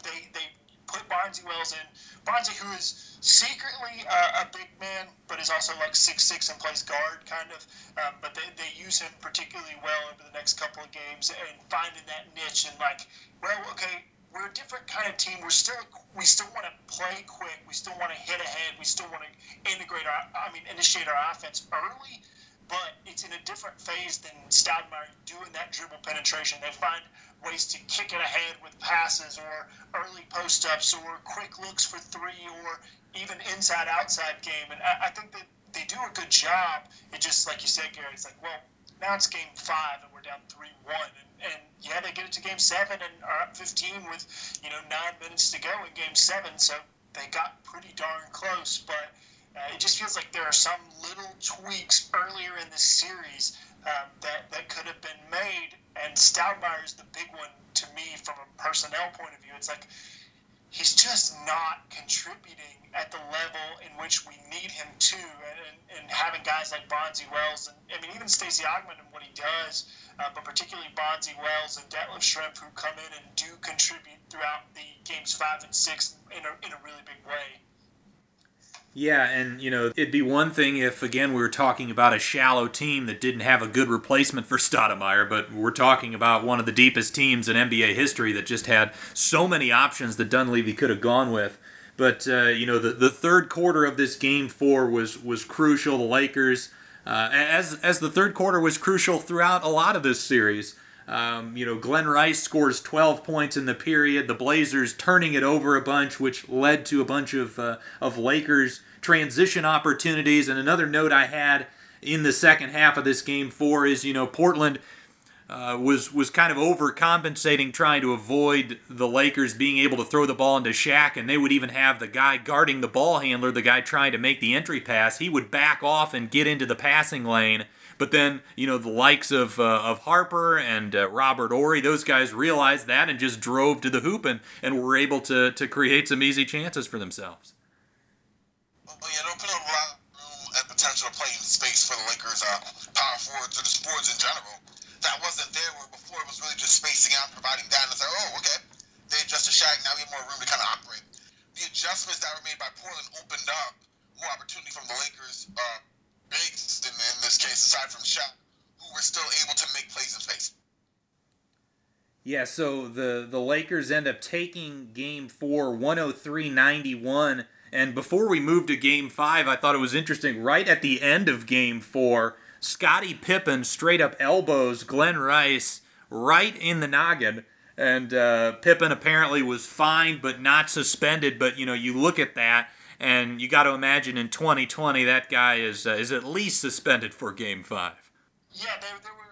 Speaker 10: They they put Bonzi Wells in. Bonzi, who is secretly uh, a big man, but is also like six six and plays guard kind of. Um, but they, they use him particularly well over the next couple of games and finding that niche and like, well, okay, we're a different kind of team. We're still we still want to play quick. We still want to hit ahead. We still want to integrate our I mean initiate our offense early, but it's in a different phase than Stoudamire doing that dribble penetration. They find ways to kick it ahead with passes or early post ups or quick looks for three or even inside outside game. And I, I think that they do a good job. It just like you said, Gary. It's like well now it's game five and we're down three one and yeah they get it to game seven and are up 15 with you know nine minutes to go in game seven so they got pretty darn close but uh, it just feels like there are some little tweaks earlier in the series um, that, that could have been made and Stoudamire is the big one to me from a personnel point of view it's like he's just not contributing at the level in which we need him to. And, and having guys like Bonzi Wells, and I mean, even Stacey Augmon and what he does, uh, but particularly Bonzi Wells and Detlef Schrempf, who come in and do contribute throughout the games five and six in a, in a really big way.
Speaker 8: Yeah, and you know, it'd be one thing if again we were talking about a shallow team that didn't have a good replacement for Stoudamire, but we're talking about one of the deepest teams in NBA history that just had so many options that Dunleavy could have gone with. But uh, you know, the, the third quarter of this game four was was crucial. The Lakers, uh, as as the third quarter was crucial throughout a lot of this series. Um, you know, Glen Rice scores 12 points in the period. The Blazers turning it over a bunch, which led to a bunch of uh, of Lakers transition opportunities. And another note I had in the second half of this game four is, you know, Portland uh, was was kind of overcompensating, trying to avoid the Lakers being able to throw the ball into Shaq, and they would even have the guy guarding the ball handler, the guy trying to make the entry pass. He would back off and get into the passing lane. But then, you know, the likes of uh, of Harper and uh, Robert Horry, those guys realized that and just drove to the hoop and, and were able to, to create some easy chances for themselves.
Speaker 9: Yeah, it opened up a lot of room and potential playing space for the Lakers' uh, power forwards in general that wasn't there where before it was really just spacing out, providing that. And it's like, oh, okay. They adjusted Shaq. Now we have more room to kind of operate. The adjustments that were made by Portland opened up more opportunity from the Lakers uh, bigs in, in this case, aside from Shaq, who were still able to make plays in space.
Speaker 8: Yeah, so the, the Lakers end up taking game four, 103 91. And before we move to game five, I thought it was interesting. Right at the end of game four, Scottie Pippen straight up elbows Glen Rice right in the noggin. And uh, Pippen apparently was fined but not suspended. But you know, you look at that, and you got to imagine in 2020 that guy is uh, is at least suspended for Game Five.
Speaker 10: Yeah, there, there were.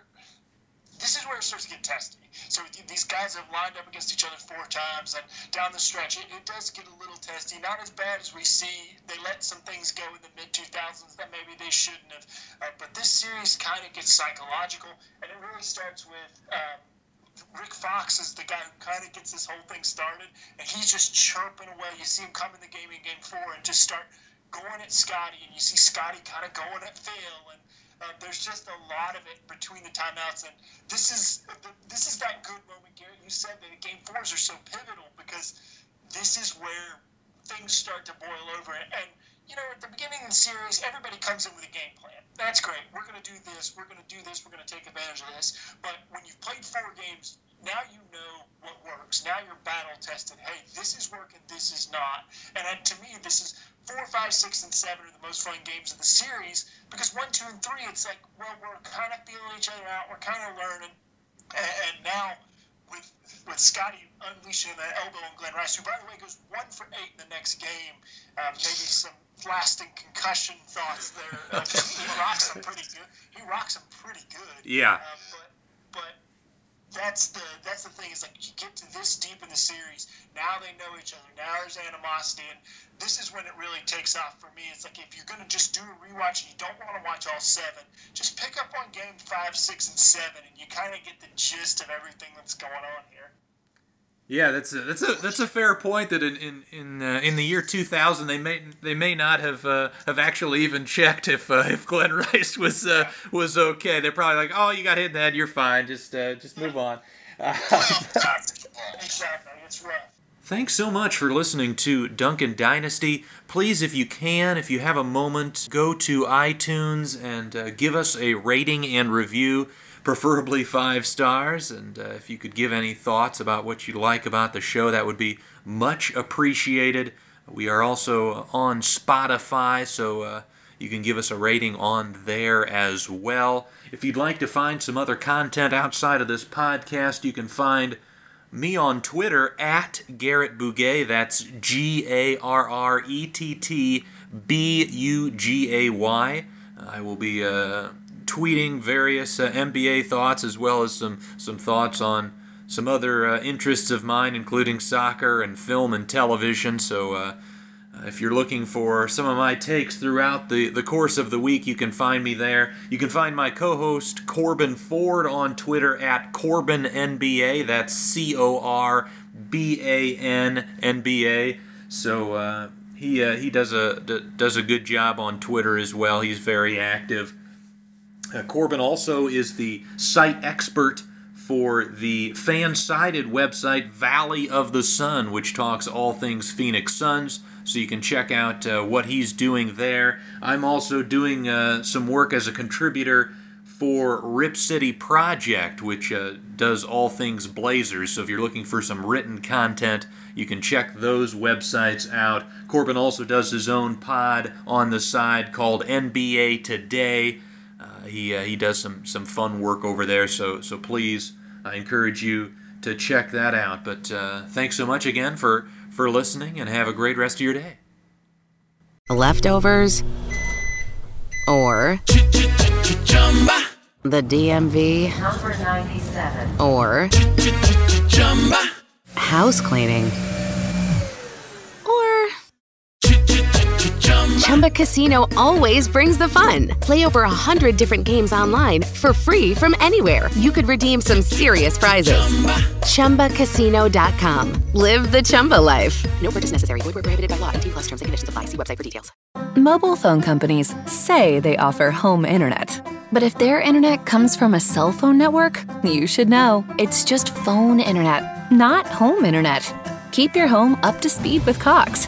Speaker 10: This is where it starts to get testy. So these guys have lined up against each other four times, and down the stretch, it, it does get a little testy. Not as bad as we see. They let some things go in the mid 2000s that maybe they shouldn't have. Uh, but this series kind of gets psychological, and it really starts with. Um, Rick Fox is the guy who kind of gets this whole thing started, and he's just chirping away. You see him come in the game in game four and just start going at Scottie, and you see Scottie kind of going at Phil, and uh, there's just a lot of it between the timeouts, and this is this is that good moment, Gary. You said that game fours are so pivotal because this is where things start to boil over. And you know, at the beginning of the series, everybody comes in with a game plan. That's great. We're going to do this. We're going to do this. We're going to take advantage of this. But when you've played four games, now you know what works. Now you're battle tested. Hey, this is working. This is not. And uh, to me, this is four, five, six, and seven are the most fun games of the series because one, two, and three, it's like, well, we're kind of feeling each other out, we're kind of learning, and, and now with with Scottie unleashing that elbow on Glen Rice, who by the way goes one for eight in the next game, um, maybe some lasting concussion thoughts there. Uh, he rocks them pretty good. He rocks them pretty good.
Speaker 8: Yeah.
Speaker 10: Uh, but but that's the that's the thing is like you get to this deep in the series. Now they know each other. Now there's animosity, and this is when it really takes off for me. It's like if you're gonna just do a rewatch and you don't want to watch all seven, just pick up on game five, six, and seven, and you kind of get the gist of everything that's going on here.
Speaker 8: Yeah, that's a, that's a that's a fair point. That in in in, uh, in the year 2000, they may they may not have uh, have actually even checked if uh, if Glen Rice was uh, was okay. They're probably like, oh, you got hit in the head, you're fine. Just uh, just move on.
Speaker 10: Exactly, it's rough.
Speaker 8: Thanks so much for listening to Duncan Dynasty. Please, if you can, if you have a moment, go to iTunes and uh, give us a rating and review, preferably five stars. And uh, if you could give any thoughts about what you like about the show, that would be much appreciated. We are also on Spotify, so uh, you can give us a rating on there as well. If you'd like to find some other content outside of this podcast, you can find me on Twitter at Garrett Bugay. That's G A R R E T T B U G A Y. I will be uh, tweeting various uh, NBA thoughts as well as some, some thoughts on some other uh, interests of mine, including soccer and film and television. So uh, if you're looking for some of my takes throughout the, the course of the week, you can find me there. You can find my co host Corban Ford on Twitter at Corban NBA. That's C O R B A N N B A. So uh, he, uh, he does, a, d- does a good job on Twitter as well. He's very active. Uh, Corban also is the site expert for the FanSided website Valley of the Sun, which talks all things Phoenix Suns. So you can check out uh, what he's doing there. I'm also doing uh, some work as a contributor for Rip City Project, which uh, does all things Blazers. So if you're looking for some written content, you can check those websites out. Corban also does his own pod on the side called NBA Today. He uh, he does some some fun work over there. So so please, I encourage you to check that out. But uh, thanks so much again for for listening, and have a great rest of your day.
Speaker 1: Leftovers or the DMV
Speaker 2: Number 97.
Speaker 1: or house cleaning Chumba Casino always brings the fun. Play over a hundred different games online for free from anywhere. You could redeem some serious prizes. Chumba. ChumbaCasino.com. Live the Chumba life. No purchase necessary. Void where prohibited by law. T plus terms and conditions apply. See website for details.
Speaker 2: Mobile phone companies say they offer home internet. But if their internet comes from a cell phone network, you should know. It's just phone internet, not home internet. Keep your home up to speed with Cox.